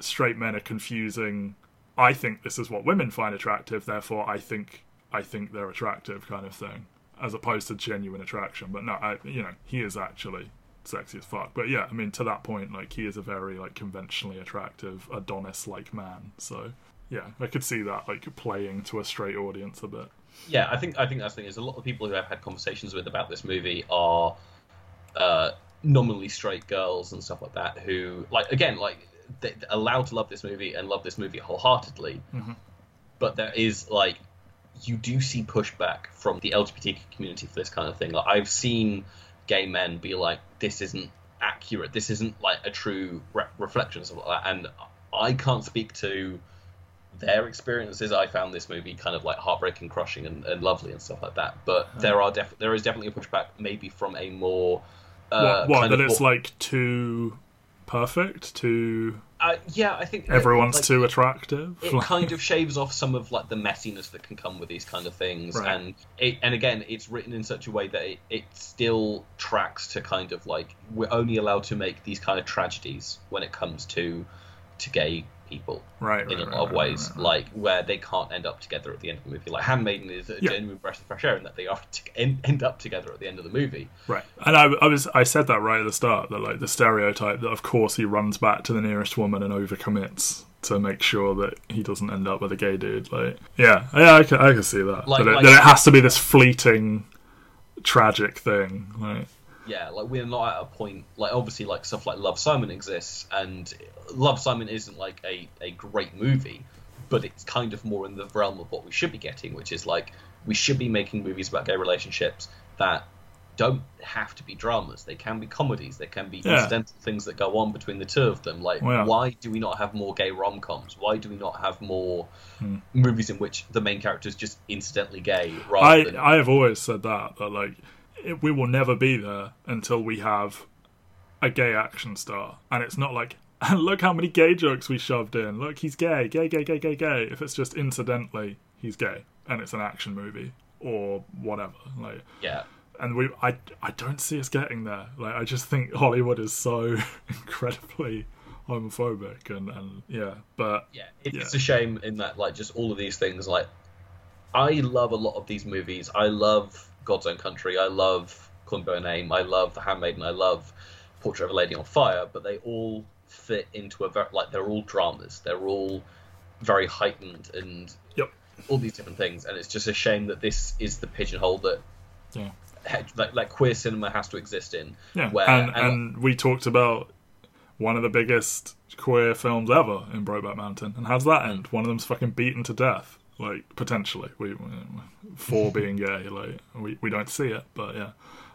straight men are confusing I think this is what women find attractive, therefore I think I think they're attractive kind of thing. As opposed to genuine attraction. But no, I you know, he is actually sexy as fuck. But yeah, I mean to that point, like he is a very like conventionally attractive Adonis like man. So yeah, I could see that like playing to a straight audience a bit. yeah, I think I think that's the thing is a lot of people who I've had conversations with about this movie are uh, nominally straight girls and stuff like that who like again like they're allowed to love this movie and love this movie wholeheartedly, Mhm. but there is like you do see pushback from the LGBT community for this kind of thing. Like I've seen gay men be like, "This isn't accurate. This isn't like a true re- reflection of like that," and I can't speak to their experiences. I found this movie kind of like heartbreaking, crushing, and, and lovely and stuff like that. But there are def- there is definitely a pushback, maybe from a more uh, what what that it's more- like too perfect, too uh, yeah, I think everyone's like, too attractive. it kind of shaves off some of like the messiness that can come with these kind of things Right. and it, and again it's written in such a way that it, it still tracks to kind of like we're only allowed to make these kind of tragedies when it comes to to gay people right, in right, a right, lot of right, ways right, right. like where they can't end up together at the end of the movie like handmaiden is a Yeah. genuine breath of fresh air in that they are to end, end up together at the end of the movie Right, and I, I was I said that right at the start that like the stereotype that of course he runs back to the nearest woman and overcommits to make sure that he doesn't end up with a gay dude. Like, yeah, yeah, I can I can see that. Like- that, it, like- that it has to be this fleeting, tragic thing. Like, yeah, like we're not at a point like obviously like stuff like Love Simon exists, and Love Simon isn't like a, a great movie, but it's kind of more in the realm of what we should be getting, which is like we should be making movies about gay relationships that don't have to be dramas. They can be comedies. They can be Yeah. incidental things that go on between the two of them. Like, Well, yeah. why do we not have more gay rom coms? Why do we not have more Hmm. movies in which the main character is just incidentally gay rather I than I have always said that that like it, we will never be there until we have a gay action star, and it's not like and look how many gay jokes we shoved in. Look, he's gay, gay, gay, gay, gay, gay. If it's just incidentally he's gay and it's an action movie or whatever, like Yeah. and we I I don't see us getting there. Like I just think Hollywood is so incredibly homophobic and and yeah, but Yeah, it, Yeah. it's a shame in that like just all of these things. Like, I love a lot of these movies. I love God's Own Country. I love Call Me by Your Name. I love The Handmaiden. I love Portrait of a Lady on Fire. But they all fit into a very like they're all dramas. They're all very heightened and Yep. all these different things. And it's just a shame that this is the pigeonhole that yeah. like, like queer cinema has to exist in. Yeah, Where and, and we talked about one of the biggest queer films ever in Brokeback Mountain, and how's that end? Mm. One of them's fucking beaten to death, like potentially. We for mm-hmm. being gay, like we we don't see it, but yeah,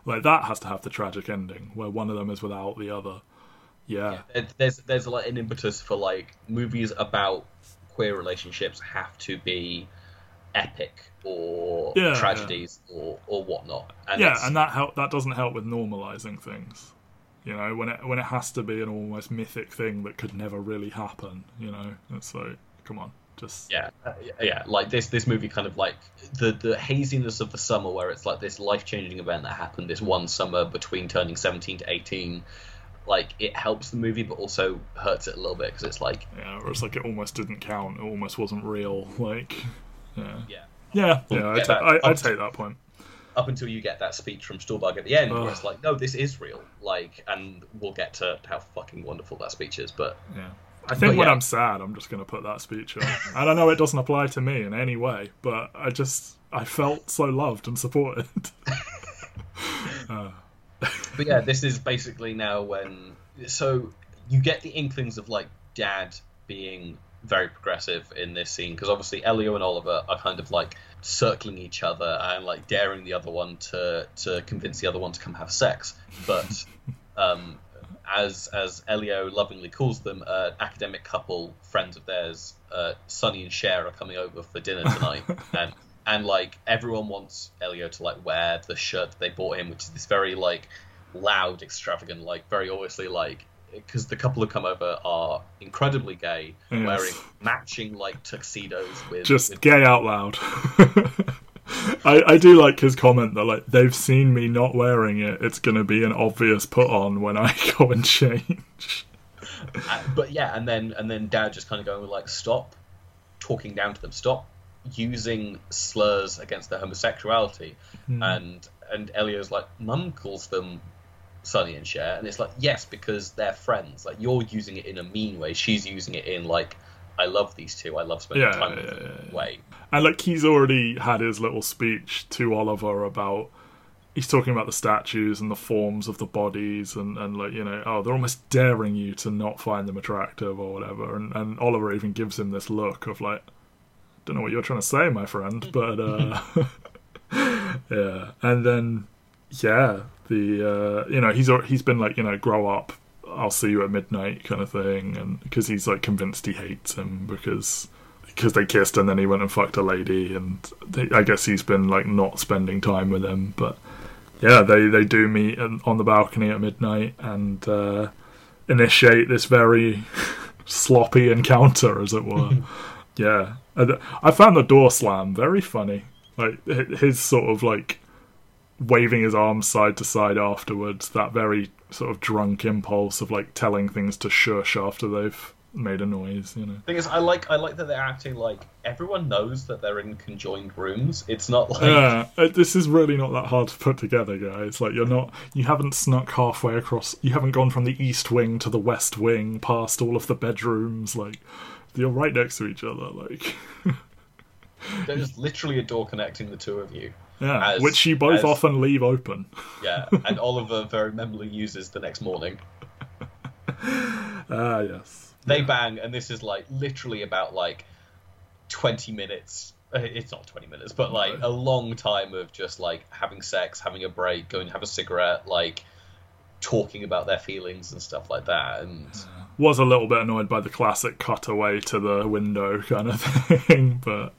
like that has to have the tragic ending where one of them is without the other. Yeah, There- there's there's like an impetus for like movies about queer relationships have to be epic or Yeah, tragedies or or whatnot. And yeah, it's- and that help that doesn't help with normalizing things. You know, when it when it has to be an almost mythic thing that could never really happen. You know, it's like, come on, just yeah, uh, yeah, like this this movie kind of like the the haziness of the summer where it's like this life changing event that happened this one summer between turning 17 to 18. Like it helps the movie, but also hurts it a little bit because it's like Yeah, or it's like it almost didn't count. It almost wasn't real. Like, yeah, yeah, yeah, yeah. I Yeah, ta- that- I, I take that point. up until you get that speech from Stuhlbarg at the end, Ugh. where it's like, no, this is real. Like, and we'll get to how fucking wonderful that speech is. But Yeah, I think But when yeah. I'm sad, I'm just gonna put that speech on. I don't know it doesn't apply to me in any way, but I just I felt so loved and supported. but yeah, this is basically now when so you get the inklings of like dad being very progressive in this scene because obviously Elio and Oliver are kind of like circling each other and like daring the other one to to convince the other one to come have sex, but um, as as Elio lovingly calls them, an academic couple, friends of theirs, uh, Sonny and Cher are coming over for dinner tonight, and and like everyone wants Elio to like wear the shirt that they bought him, which is this very like loud, extravagant, like very obviously like because the couple who come over are incredibly gay, Yes. wearing matching like tuxedos with just with gay out loud. I, I do like his comment that like they've seen me not wearing it. It's gonna be an obvious put on when I go and change. Uh, but yeah, and then and then Dad just kind of going like, stop talking down to them, stop using slurs against their homosexuality, and and Elio's like, Mum calls them Sonny and Cher, and it's like, yes, because they're friends. Like you're using it in a mean way, she's using it in like, I love these two, I love spending Yeah, time with yeah, them yeah, yeah. way. And like he's already had his little speech to Oliver about he's talking about the statues and the forms of the bodies and, and like, you know, oh they're almost daring you to not find them attractive or whatever and, and Oliver even gives him this look of like don't know what you're trying to say, my friend, but uh Yeah. And then yeah, the uh you know, he's he's been like, you know, grow up, I'll see you at midnight kind of thing and because he's like convinced he hates him because because they kissed and then he went and fucked a lady and they, I guess he's been like not spending time with him but yeah they they do meet on on the balcony at midnight and uh, initiate this very sloppy encounter as it were. Yeah. And I found the door slam very funny. Like his sort of like waving his arms side to side afterwards that very sort of drunk impulse of like telling things to shush after they've made a noise you know Thing is, I like I like that they're acting like everyone knows that they're in conjoined rooms. It's not like Yeah, uh, this is really not that hard to put together, guys. Like you're not, you haven't snuck halfway across. You haven't gone from the east wing to the west wing, past all of the bedrooms. Like you're right next to each other. Like there's literally a door connecting the two of you. yeah, As- which you both as- often leave open. Yeah, and Oliver very memorably uses the next morning. Ah, yes. They bang, and this is like literally about like twenty minutes. uh, It's not twenty minutes, but like a long time of just like having sex, having a break, going to have a cigarette, like talking about their feelings and stuff like that. And Was a little bit annoyed by the classic cutaway to the window kind of thing, but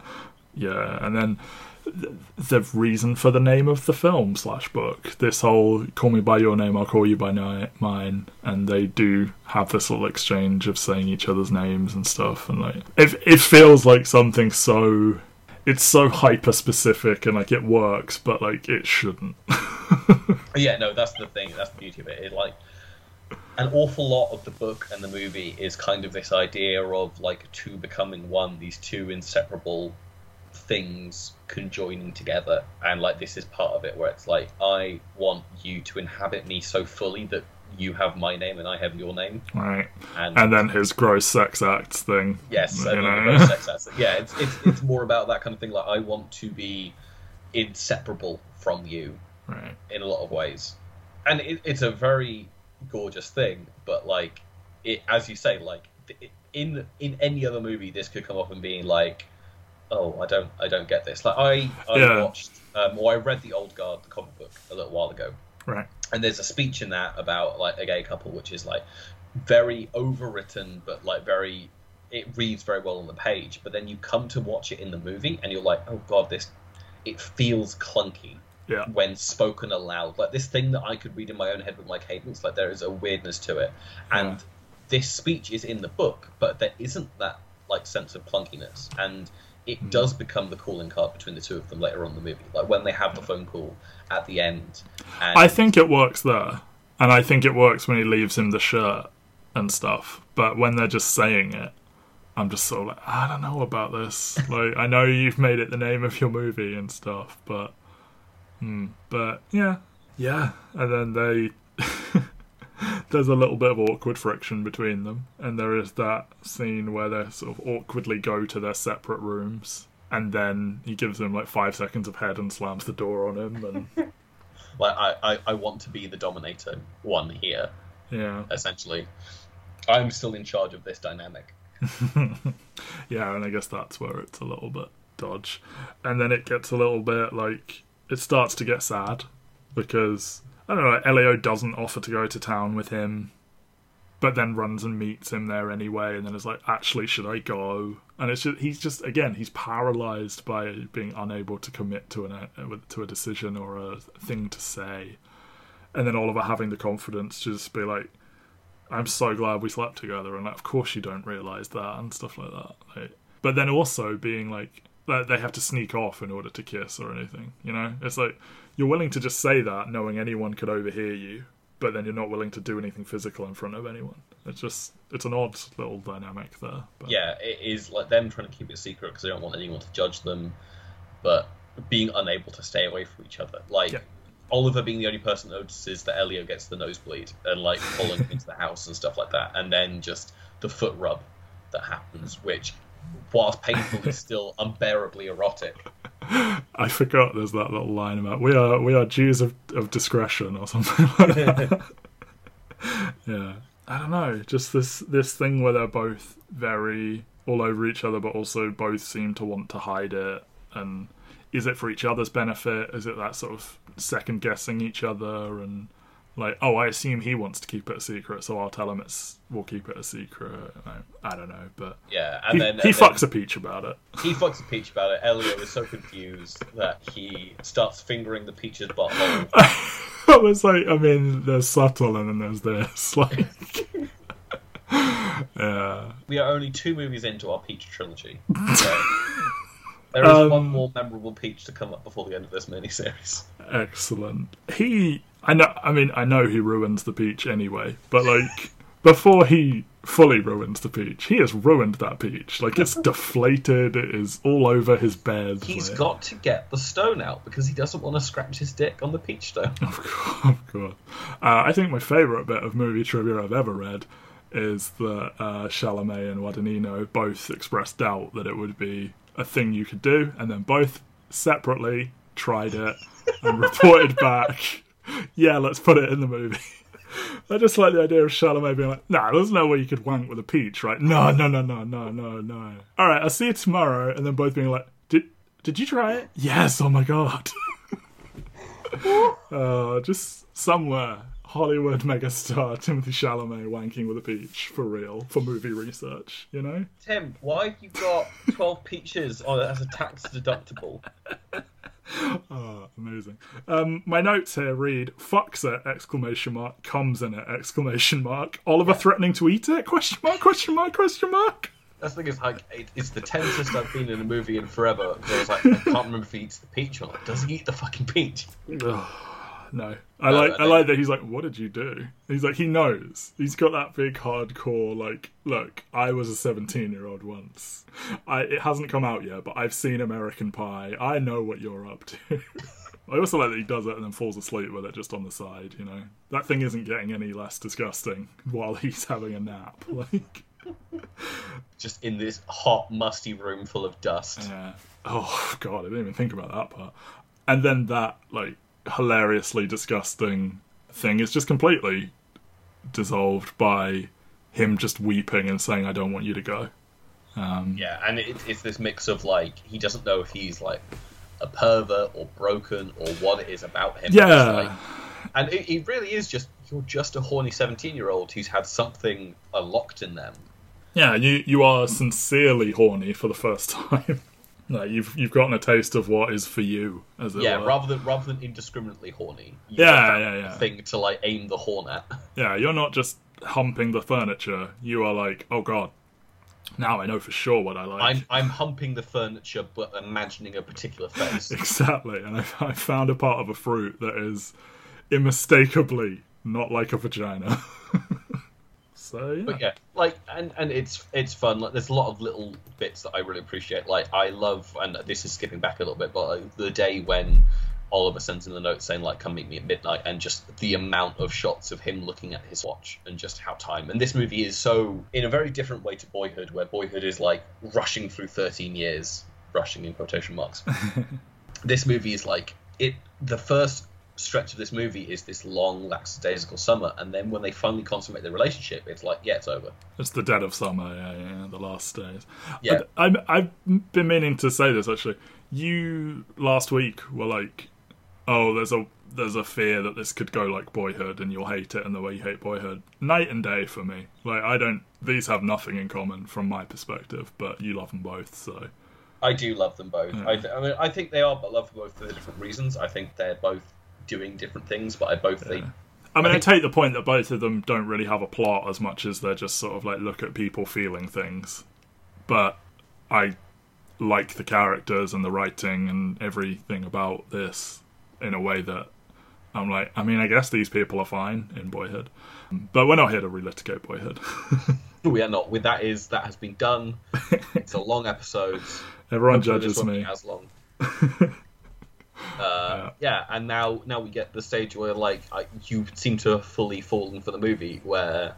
yeah, and then the reason for the name of the film slash book. This whole "call me by your name, I'll call you by ni- mine," and they do have this little exchange of saying each other's names and stuff, and like it, it feels like something so. It's so hyper specific and like it works, but like it shouldn't. Yeah, no, that's the thing. That's the beauty of it. It like an awful lot of the book and the movie is kind of this idea of like two becoming one, these two inseparable things conjoining together, and like this is part of it where it's like I want you to inhabit me so fully that you have my name and I have your name, right. and, And then his gross sex acts thing. yes, you know? sex acts. yeah, it's, it's it's more about that kind of thing. Like I want to be inseparable from you, Right. in a lot of ways, and it, it's a very gorgeous thing. But like, it as you say, like th- in in any other movie, this could come up and being like, oh, I don't I don't get this. Like I I Yeah. watched um, or I read the Old Guard the comic book a little while ago, Right. and there's a speech in that about like a gay couple, which is like very overwritten, but like very it reads very well on the page. But then you come to watch it in the movie, and you're like, oh god, this it feels clunky Yeah. when spoken aloud. Like this thing that I could read in my own head with my cadence, like there is a weirdness to it. And Yeah. this speech is in the book, but there isn't that like sense of clunkiness. And it Hmm. does become the calling card between the two of them later on in the movie. Like when they have the phone call at the end. And I think it works there, and I think it works when he leaves him the shirt and stuff. But when they're just saying it, I'm just sort of like, I don't know about this. like, I know you've made it the name of your movie and stuff, but, hmm, but yeah, yeah. And then they, there's a little bit of awkward friction between them, and there is that scene where they sort of awkwardly go to their separate rooms. And then he gives him like five seconds of head and slams the door on him, and like I, I, I want to be the dominator one here, yeah, essentially. I'm still in charge of this dynamic. yeah, and I guess that's where it's a little bit dodge. And then it gets a little bit like it starts to get sad because I don't know, Elio doesn't offer to go to town with him, but then runs and meets him there anyway, and then is like, actually, should I go? And it's just he's just again he's paralyzed by being unable to commit to an uh, to a decision or a thing to say, and then Oliver having the confidence to just be like. I'm so glad we slept together, and like, of course you don't realize that and stuff like that. Like, but then also being like they have to sneak off in order to kiss or anything. You know, it's like you're willing to just say that, knowing anyone could overhear you, but then you're not willing to do anything physical in front of anyone. It's just it's an odd little dynamic there. But, yeah, it is like them trying to keep it secret because they don't want anyone to judge them, but being unable to stay away from each other. Like Yeah. Oliver being the only person that notices that Elio gets the nosebleed and like him into the house and stuff like that, and then just the foot rub that happens, which, whilst painful, is still unbearably erotic. I forgot there's that little line about we are we are Jews of, of discretion or something like that. yeah. I don't know, just this this thing where they're both very all over each other but also both seem to want to hide it and is it for each other's benefit? Is it that sort of second guessing each other and like, oh, I assume he wants to keep it a secret, so I'll tell him it's we'll keep it a secret. I, I don't know, but Yeah, he, and then he and fucks then a peach about it. he fucks a peach about it. Elio is so confused that he starts fingering the peach's butthole. I was like, I mean, there's subtle and then there's this. Like, yeah. We are only two movies into our Peach trilogy. So there is Um, one more memorable Peach to come up before the end of this miniseries. Excellent. He, I know, I mean, I know he ruins the peach anyway, but like, before he fully ruins the peach, he has ruined that peach. Like, it's deflated, it is all over his bed. He's like- got to get the stone out because he doesn't want to scratch his dick on the peach stone. Of course. Of course. Uh, I think my favourite bit of movie trivia I've ever read is that uh, Chalamet and Guadagnino both expressed doubt that it would be a thing you could do, and then both separately tried it and reported back, yeah, let's put it in the movie. I just like the idea of Chalamet being like, nah, there's no way you could wank with a peach, right? No, no, no, no, no, no, no. All right, I'll see you tomorrow, and then both being like, did, did you try it? Yes, oh my god. Uh, just somewhere, Hollywood megastar Timothée Chalamet wanking with a peach for real for movie research. You know, Tim, why have you got 12 peaches on as a tax deductible? oh, amazing. Um, my notes here read "fucks it!" exclamation mark comes in it exclamation mark. Oliver threatening to eat it? Question mark? Question mark? Question mark? That's the thing is like it, it's the tensest I've been in a movie in forever. Because I was like, I can't remember if he eats the peach or not. Does he eat the fucking peach? No, I like I like that he's like, "What did you do?" He's like, he knows. He's got that big hardcore like, look, I was a seventeen-year-old once. I it hasn't come out yet, but I've seen American Pie. I know what you're up to. I also like that he does it and then falls asleep with it just on the side. You know, that thing isn't getting any less disgusting while he's having a nap. Like, Just in this hot, musty room full of dust. yeah. Oh god, I didn't even think about that part. And then that like hilariously disgusting thing is just completely dissolved by him just weeping and saying, "I don't want you to go." Um, Yeah, and it, it's this mix of like he doesn't know if he's like a pervert or broken or what it is about him. Yeah. Like- and it, it really is just you're just a horny seventeen-year-old who's had something unlocked in them. yeah, you you are sincerely horny for the first time. Like you've you've gotten a taste of what is for you, as it Yeah, were. rather than rather than indiscriminately horny. You Yeah, have yeah, yeah. Thing to like aim the horn at. Yeah, you're not just humping the furniture. You are like, oh god, now I know for sure what I like. I'm I'm humping the furniture, but imagining a particular face. Exactly, and I, I found a part of a fruit that is unmistakably not like a vagina. so yeah, But yeah, like, and and it's it's fun. Like, there's a lot of little bits that I really appreciate. Like, I love, and this is skipping back a little bit, but like, the day when Oliver sends in the note saying like, "Come meet me at midnight," and just the amount of shots of him looking at his watch and just how time. And this movie is so in a very different way to Boyhood, where Boyhood is like rushing through 13 years, rushing in quotation marks. this movie is like it. The first stretch of this movie is this long lackadaisical summer, and then when they finally consummate their relationship, it's like, yeah, it's over. it's the dead of summer. Yeah, yeah, the last days. Yeah. I, I'm, I've been meaning to say this actually. You last week were like, oh, there's a there's a fear that this could go like Boyhood, and you'll hate it, and the way you hate Boyhood, night and day for me. Like I don't. These have nothing in common from my perspective, but you love them both, so. I do love them both. Yeah. I, th- I mean, I think they are, but love them both for different reasons. I think they're both doing different things, but I both think I mean, I, think- take the point that both of them don't really have a plot as much as they're just sort of like look at people feeling things. But I like the characters and the writing and everything about this in a way that I'm like, I mean, I guess these people are fine in Boyhood. But we're not here to relitigate Boyhood. we are not. With that is that has been done. it's a long episode. Everyone Hopefully judges me. as long. Uh, yeah, and now now we get the stage where like I, you seem to have fully fallen for the movie where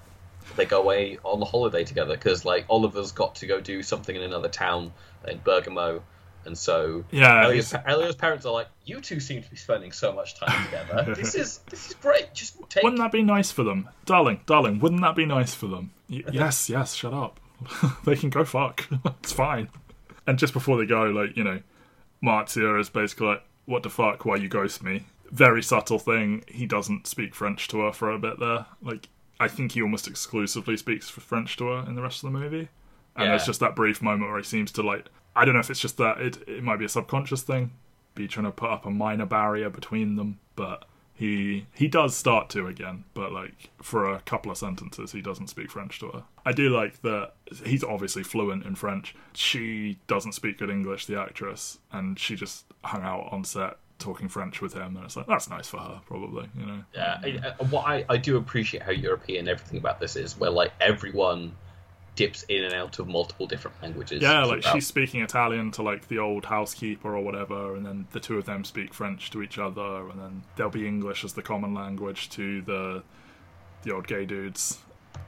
they go away on the holiday together because like Oliver's got to go do something in another town in Bergamo, and so Yeah, Elio's, it's- Elio's parents are like, "You two seem to be spending so much time together. this is this is great. Just take." Wouldn't that be nice for them? Darling, darling, wouldn't that be nice for them? Y- yes, yes, shut up. they can go fuck. it's fine. And just before they go, like, you know, Marzia is basically like, what the fuck, why you ghost me? Very subtle thing. He doesn't speak French to her for a bit there. Like, I think he almost exclusively speaks French to her in the rest of the movie. And Yeah. there's just that brief moment where he seems to, like, I don't know if it's just that it, it might be a subconscious thing, be trying to put up a minor barrier between them, but he he does start to again, but like for a couple of sentences he doesn't speak French to her. I do like that he's obviously fluent in French. She doesn't speak good English, the actress, and she just hung out on set talking French with him, and it's like that's nice for her, probably, you know. Yeah, I, I- what I, I do appreciate how European everything about this is, where like everyone dips in and out of multiple different languages. Yeah, like she's speaking Italian to like the old housekeeper or whatever, and then the two of them speak French to each other, and then there'll be English as the common language to the the old gay dudes.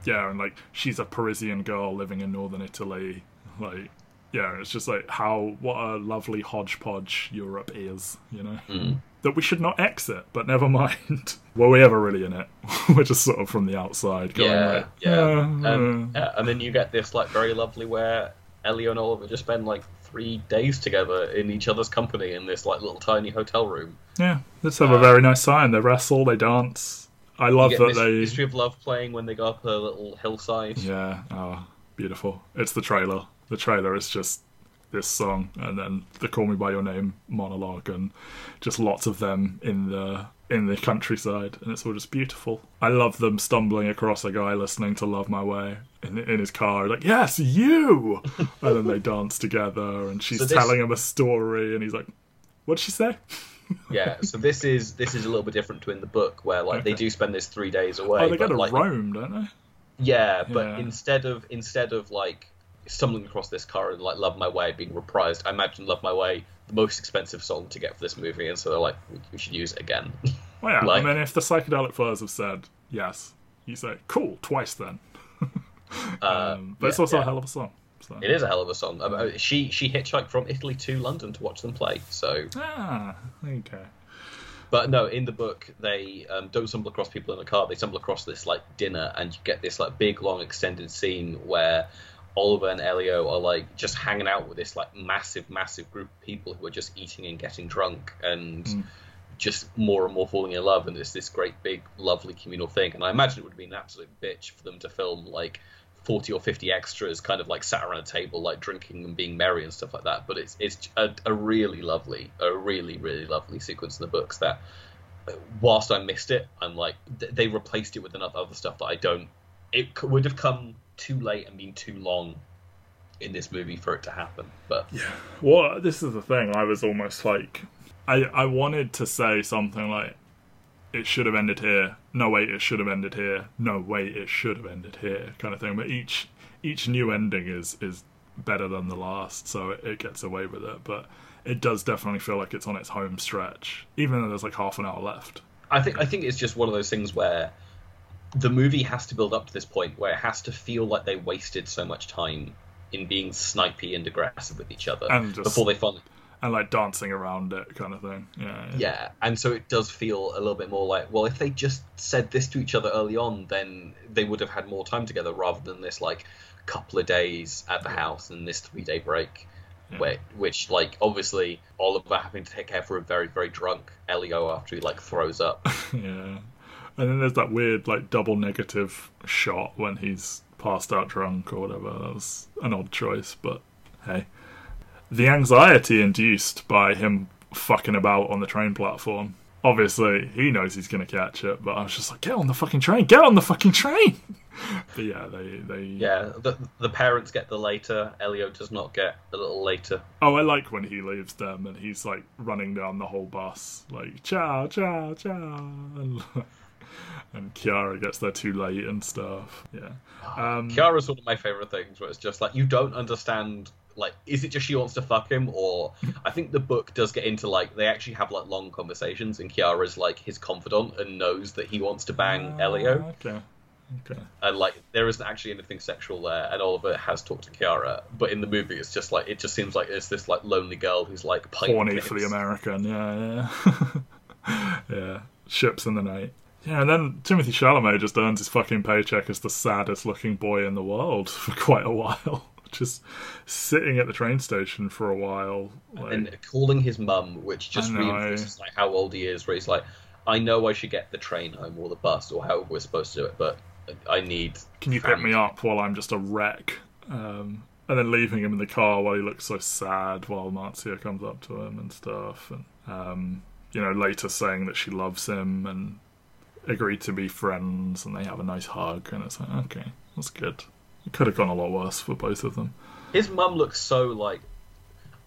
Yeah, and like she's a Parisian girl living in northern Italy. Like, yeah, it's just like how what a lovely hodgepodge Europe is, you know. Mm. That we should not exit, but never mind. Were we ever really in it? We're just sort of from the outside going Yeah, like, yeah. "Uh, and, uh." yeah, and then you get this like very lovely where Ellie and Oliver just spend like three days together in each other's company in this like little tiny hotel room. Yeah, let's have a very nice time. They wrestle, they dance. I love that get they. Mystery of Love playing when they go up a little hillside. Yeah, oh, beautiful. It's the trailer. The trailer is just this song, and then the "Call Me by Your Name" monologue, and just lots of them in the in the countryside, and it's all just beautiful. I love them stumbling across a guy listening to "Love My Way" in, in his car, like "Yes, you," and then they dance together, and she's So this- telling him a story, and he's like, "What'd she say?" yeah. So this is this is a little bit different to in the book where like they do spend this three days oh, away. oh, they go but, to like, Rome, don't they? Yeah, but Yeah. instead of instead of like stumbling across this car and like "Love My Way" being reprised, I imagine "Love My Way" the most expensive song to get for this movie, and so they're like, we, we should use it again. Well, yeah. Like- I mean, if the psychedelic furs have said yes, you say cool twice then. Uh, Um, but it's also yeah. a hell of a song. So. It is a hell of a song. Um, she she hitchhiked from Italy to London to watch them play. So, Ah, okay. but no, in the book they um, don't stumble across people in a car. They stumble across this like dinner, and you get this like big long extended scene where Oliver and Elio are like just hanging out with this like massive massive group of people who are just eating and getting drunk and. Mm. Just more and more falling in love, and it's this great big lovely communal thing. And I imagine it would have been an absolute bitch for them to film like 40 or 50 extras kind of like sat around a table like drinking and being merry and stuff like that but it's it's a, a really lovely a really really lovely sequence in the books that whilst I missed it I'm like th- they replaced it with enough other stuff that I don't it would have come too late and been too long in this movie for it to happen but yeah, Well, this is the thing. I was almost like, I I wanted to say something like, it should have ended here. No, wait, it should have ended here. No, wait, it should have ended here, kind of thing. But each each new ending is is better than the last, so it, it gets away with it. But it does definitely feel like it's on its home stretch, even though there's like half an hour left. I think I think it's just one of those things where the movie has to build up to this point where it has to feel like they wasted so much time in being snipey and aggressive with each other And just- before they finally And like dancing around it, kind of thing. Yeah, yeah. yeah and so it does feel a little bit more like well if they just said this to each other early on then they would have had more time together rather than this like couple of days at the house and this three day break Yeah. where, which like obviously Oliver having to take care for a very very drunk Elio after he like throws up Yeah. And then there's that weird, like, double negative shot when he's passed out drunk or whatever. That was an odd choice, but hey. The anxiety induced by him fucking about on the train platform. Obviously, he knows he's going to catch it, but I was just like, get on the fucking train! Get on the fucking train! but yeah, they. they yeah the, the parents get the later Elio does not get a little later Oh, I like when he leaves them and he's like running down the whole bus, like ciao, ciao, ciao, and, and Chiara gets there too late and stuff. Yeah, um, Chiara's one of my favorite things where it's just like you don't understand like is it just she wants to fuck him or I think the book does get into like they actually have like long conversations and Chiara's like his confidant and knows that he wants to bang Elio Ah, Okay, okay. and like there isn't actually anything sexual there and Oliver has talked to Kiara but in the movie it's just like it just seems like it's this like lonely girl who's like Horny for the. American. Yeah, yeah, yeah. Ships in the night. Yeah, and then Timothée Chalamet just earns his fucking paycheck as the saddest looking boy in the world for quite a while. Just sitting at the train station for a while. Like, and calling his mum, which just reinforces like how old he is. Where he's like, "I know I should get the train home or the bus or however we're supposed to do it, but I need." can you pick me up while I'm just a wreck? Um, and then leaving him in the car while he looks so sad while Marzia comes up to him and stuff. And, um, you know, later saying that she loves him and agreed to be friends and they have a nice hug. And it's like, okay, that's good. It could have gone a lot worse for both of them. His mum looks so like.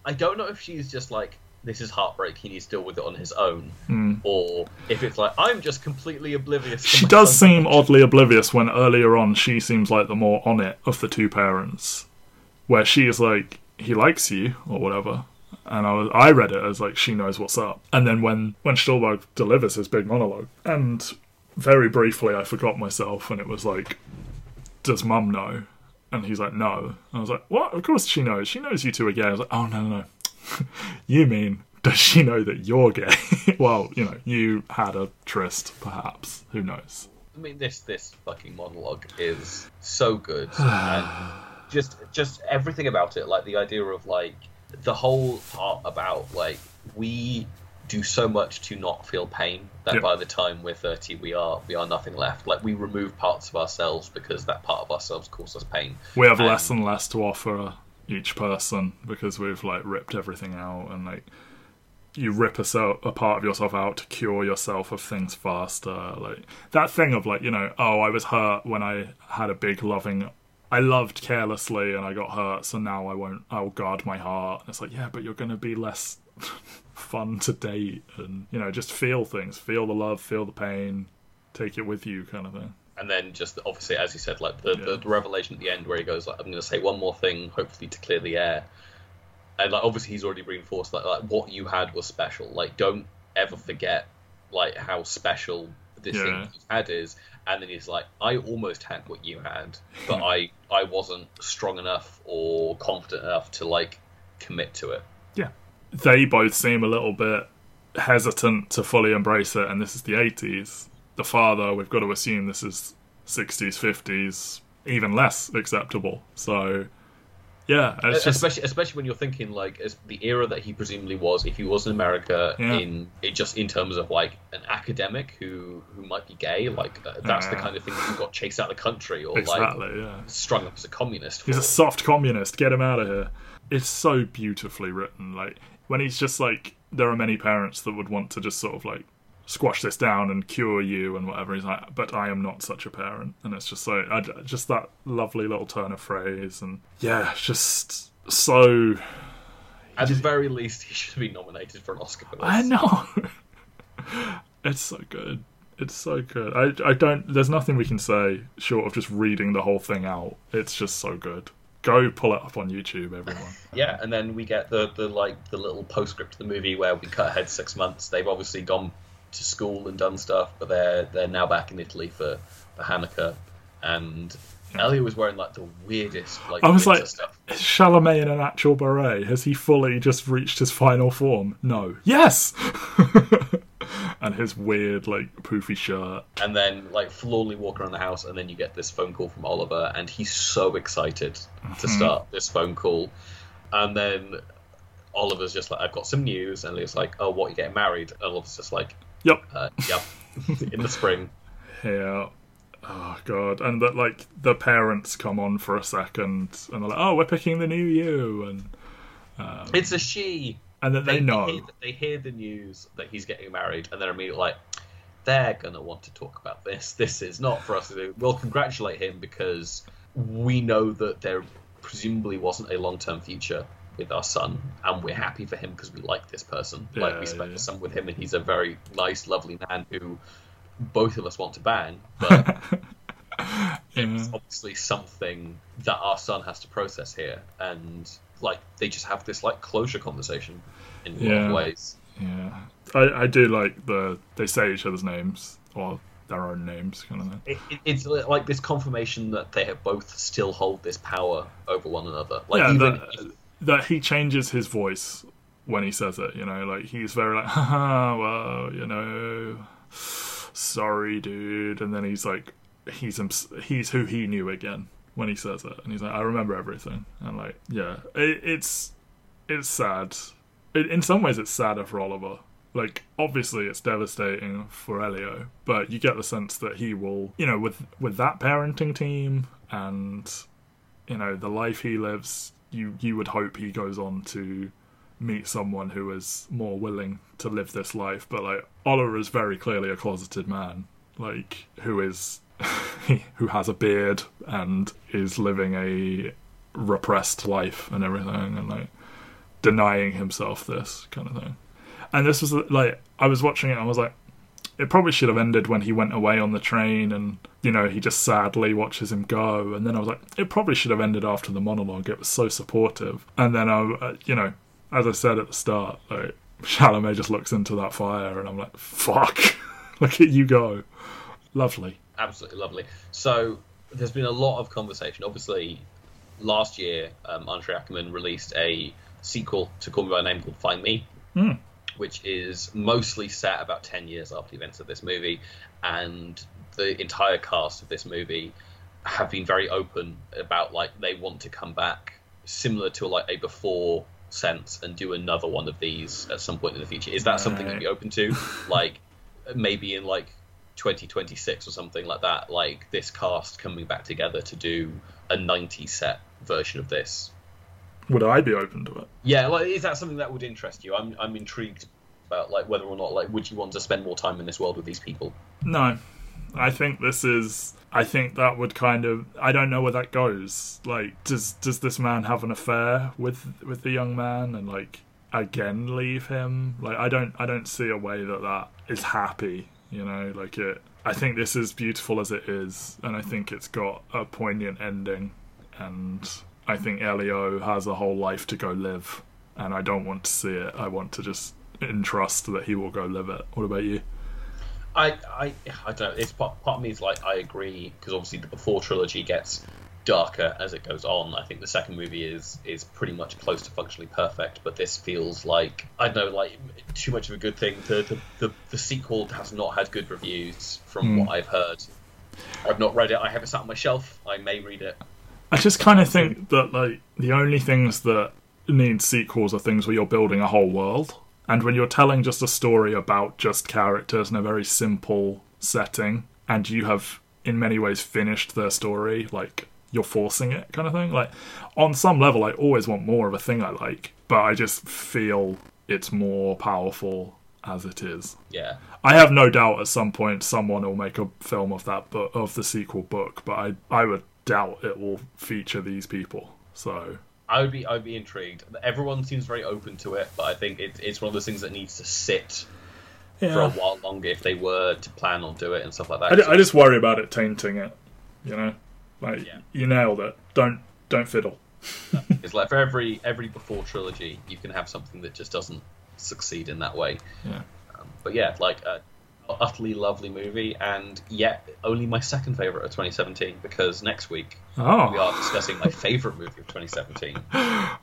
I don't know if she's just like this is heartbreak. He needs to deal with it on his own, hmm. or if it's like I'm just completely oblivious. She does seem oddly oblivious when earlier on she seems like the more on it of the two parents, where she is like he likes you or whatever, and I was I read it as like she knows what's up, and then when when Stuhlbarg delivers his big monologue, and very briefly I forgot myself, and it was like, does Mum know? And he's like, no. And I was like, what? Of course she knows. She knows you two are gay. I was like, oh no no no. you mean does she know that you're gay? well, you know, you had a tryst, perhaps. Who knows? I mean, this this fucking monologue is so good, and just just everything about it, like the idea of like the whole part about like we do so much to not feel pain that Yeah. by the time we're 30 we are we are nothing left like we remove parts of ourselves because that part of ourselves causes us pain We have Um, less and less to offer each person because we've like ripped everything out and like you rip a, cell, a part of yourself out to cure yourself of things faster. Like that thing of like you know, oh, I was hurt when I had a big loving. I loved carelessly and I got hurt, so now I won't. I'll guard my heart. And it's like, yeah, but you're going to be less fun to date, and you know, just feel things, feel the love, feel the pain, take it with you, kind of thing. And then just obviously, as you said, like the, Yeah. the, the revelation at the end where he goes like, "I'm going to say one more thing, hopefully to clear the air." And like obviously, he's already reinforced that like what you had was special. Like, don't ever forget like how special this thing you've had is. And then he's like, "I almost had what you had, but I I wasn't strong enough or confident enough to like commit to it." Yeah. They both seem a little bit hesitant to fully embrace it, and this is the 80s. The father, we've got to assume this is 60s, 50s, even less acceptable. So, yeah, it's just. especially especially when you're thinking like as the era that he presumably was if he was in America Yeah. in it just in terms of like an academic who who might be gay like uh, that's the kind of thing who got chased out of the country or like yeah. strung up as a communist He's a soft communist. Get him out of here. It's so beautifully written. Like when he's just like, there are many parents that would want to just sort of like squash this down and cure you and whatever. He's like, but I am not such a parent, and it's just so I, just that lovely little turn of phrase, and yeah, just so. at the very least he should be nominated for an Oscar for this I know. it's so good. It's so good. I I don't. There's nothing we can say short of just reading the whole thing out. It's just so good. Go pull it up on YouTube, everyone. yeah and then we get the the like the little postscript to the movie where we cut ahead six months they've obviously gone to school and done stuff but they're they're now back in Italy for for Hanukkah and Elio was wearing like the weirdest like I was like, stuff is Chalamet in an actual beret? Has he fully just reached his final form? No. Yes! and his weird, like, poofy shirt. and then like forlornly walk around the house and then you get this phone call from Oliver and he's so excited to start this phone call and then Oliver's just like I've got some news and Leo's like oh what you getting married and Oliver's just like Yep. uh, yep in the spring Yeah. Oh, God. And that, like, the parents come on for a second and they're like, oh, we're picking the new you. And, it's a she and then they, know. hear, they hear the news that he's getting married and they're immediately like they're gonna want to talk about this this is not for us to do we'll congratulate him because we know that there presumably wasn't a long-term future with our son and we're happy for him because we like this person like we spent yeah. the summer with him and he's a very nice lovely man who both of us want to bang but it's obviously something that our son has to process here and like they just have this like closure conversation in a lot of ways Yeah. I, I do like the. They say each other's names, or their own names, kind of thing. it, it, it's like this confirmation that they have both still hold this power over one another like yeah, even that, that he changes his voice when he says it. You know, like he's very like, haha, well, you know, sorry, dude, and then he's like, he's he's who he knew again when he says it, and he's like, I remember everything, and like, yeah, it, it's it's sad. It, in some ways, it's sadder for Oliver. Like, obviously, it's devastating for Elio, but you get the sense that he will, you know, with with that parenting team and you know the life he lives you you would hope he goes on to meet someone who is more willing to live this life but like Oliver is very clearly a closeted man like who is who has a beard and is living a repressed life and everything and like denying himself this kind of thing. And this was like I was watching it I was like it probably should have ended when he went away on the train and you know he just sadly watches him go. And then i was like it probably should have ended after the monologue. It was so supportive. And then i uh, you know as i said at the start like Chalamet just looks into that fire and i'm like fuck. Look at you go. Lovely absolutely lovely. So there's been a lot of conversation. Obviously last year um, André Aciman released a sequel to Call Me by Name called Find Me Hmm. which is mostly set about 10 years after the events of this movie and the entire cast of this movie have been very open about like they want to come back similar to like a before sense and do another one of these at some point in the future. Is that something you'd be open to? Like maybe in like 2026 or something like that like this cast coming back together to do a 90 set version of this Would I be open to it? Yeah, like is that something that would interest you? I'm I'm intrigued about like whether or not like would you want to spend more time in this world with these people? No. I think this is I think that would kind of I don't know where that goes. Like does does this man have an affair with with the young man and like again leave him? Like I don't I don't see a way that that is happy, you know? Like it I think this is beautiful as it is and I think it's got a poignant ending and I think Elio has a whole life to go live and I don't want to see it. I want to just entrust that he will go live it. What about you? I, I, I don't know. It's part, part of me is like I agree because obviously the before trilogy gets darker as it goes on. I think the second movie is is pretty much close to functionally perfect, but this feels like I don't know, like too much of a good thing. The the, the, the sequel has not had good reviews from Mm. what I've heard. I've not read it. I have it sat on my shelf. I may read it. I just kind of think that like the only things that need sequels are things where you're building a whole world, and when you're telling just a story about just characters in a very simple setting, and you have in many ways finished their story, like you're forcing it, kind of thing. Like on some level, I always want more of a thing I like, but I just feel it's more powerful as it is. Yeah. I have no doubt at some point someone will make a film of that book of the sequel book, but I I would doubt it will feature these people. So I would be I would be intrigued. Everyone seems very open to it, but I think it, it's one of those things that needs to sit for a while longer if they were to plan on do it and stuff like that. I, I just worry about it tainting it. You know, like Yeah. you nailed it. Don't don't fiddle. It's like for every every before trilogy, you can have something that just doesn't succeed in that way. Yeah. Um, but yeah, like a utterly lovely movie, and yet only my second favorite of 2017 because next week oh. we are discussing my favorite movie of 2017,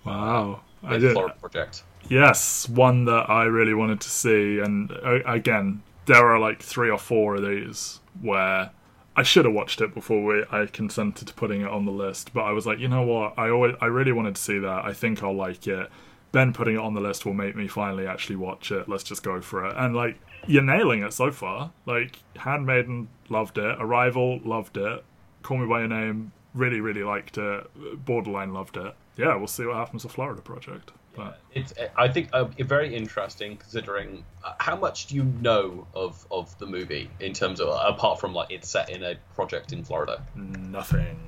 wow! I did. Florida Project. Yes, one that I really wanted to see, and uh, again, there are like three or four of these where I should have watched it before we, I consented to putting it on the list. But I was like, you know what? I always, I really wanted to see that. I think I'll like it. Ben putting it on the list will make me finally actually watch it. Let's just go for it. And like, you're nailing it so far. Like, Handmaiden loved it. Arrival loved it. Call Me by Your Name really, really liked it. Borderline loved it. Yeah, we'll see what happens to Florida Project. But It's I think uh, very interesting considering uh, how much do you know of of the movie in terms of apart from like it's set in a project in Florida. nothing.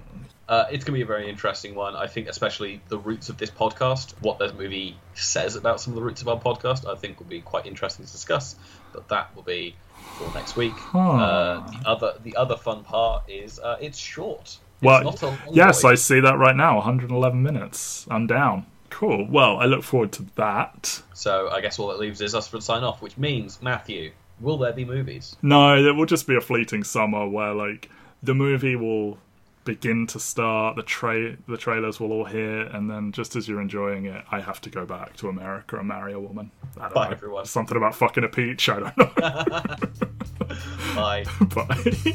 Uh, it's going to be a very interesting one. I think, especially the roots of this podcast, what this movie says about some of the roots of our podcast, I think will be quite interesting to discuss. But that will be for next week. Uh, the other, the other fun part is uh, it's short. It's Well, not a long yes. I see that right now. 111 minutes. I'm down. Cool. Well, I look forward to that. So I guess all that leaves is us for the sign off, which means Matthew, will there be movies? No, there will just be a fleeting summer where like the movie will begin to start, the tra- the trailers will all hit, and then just as you're enjoying it, I have to go back to America and marry a woman. I don't Bye, know. everyone. Something about fucking a peach. I don't know. Bye. Bye.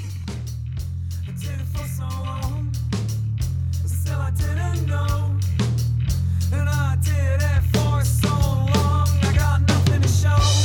And I did it for so long, I got nothing to show.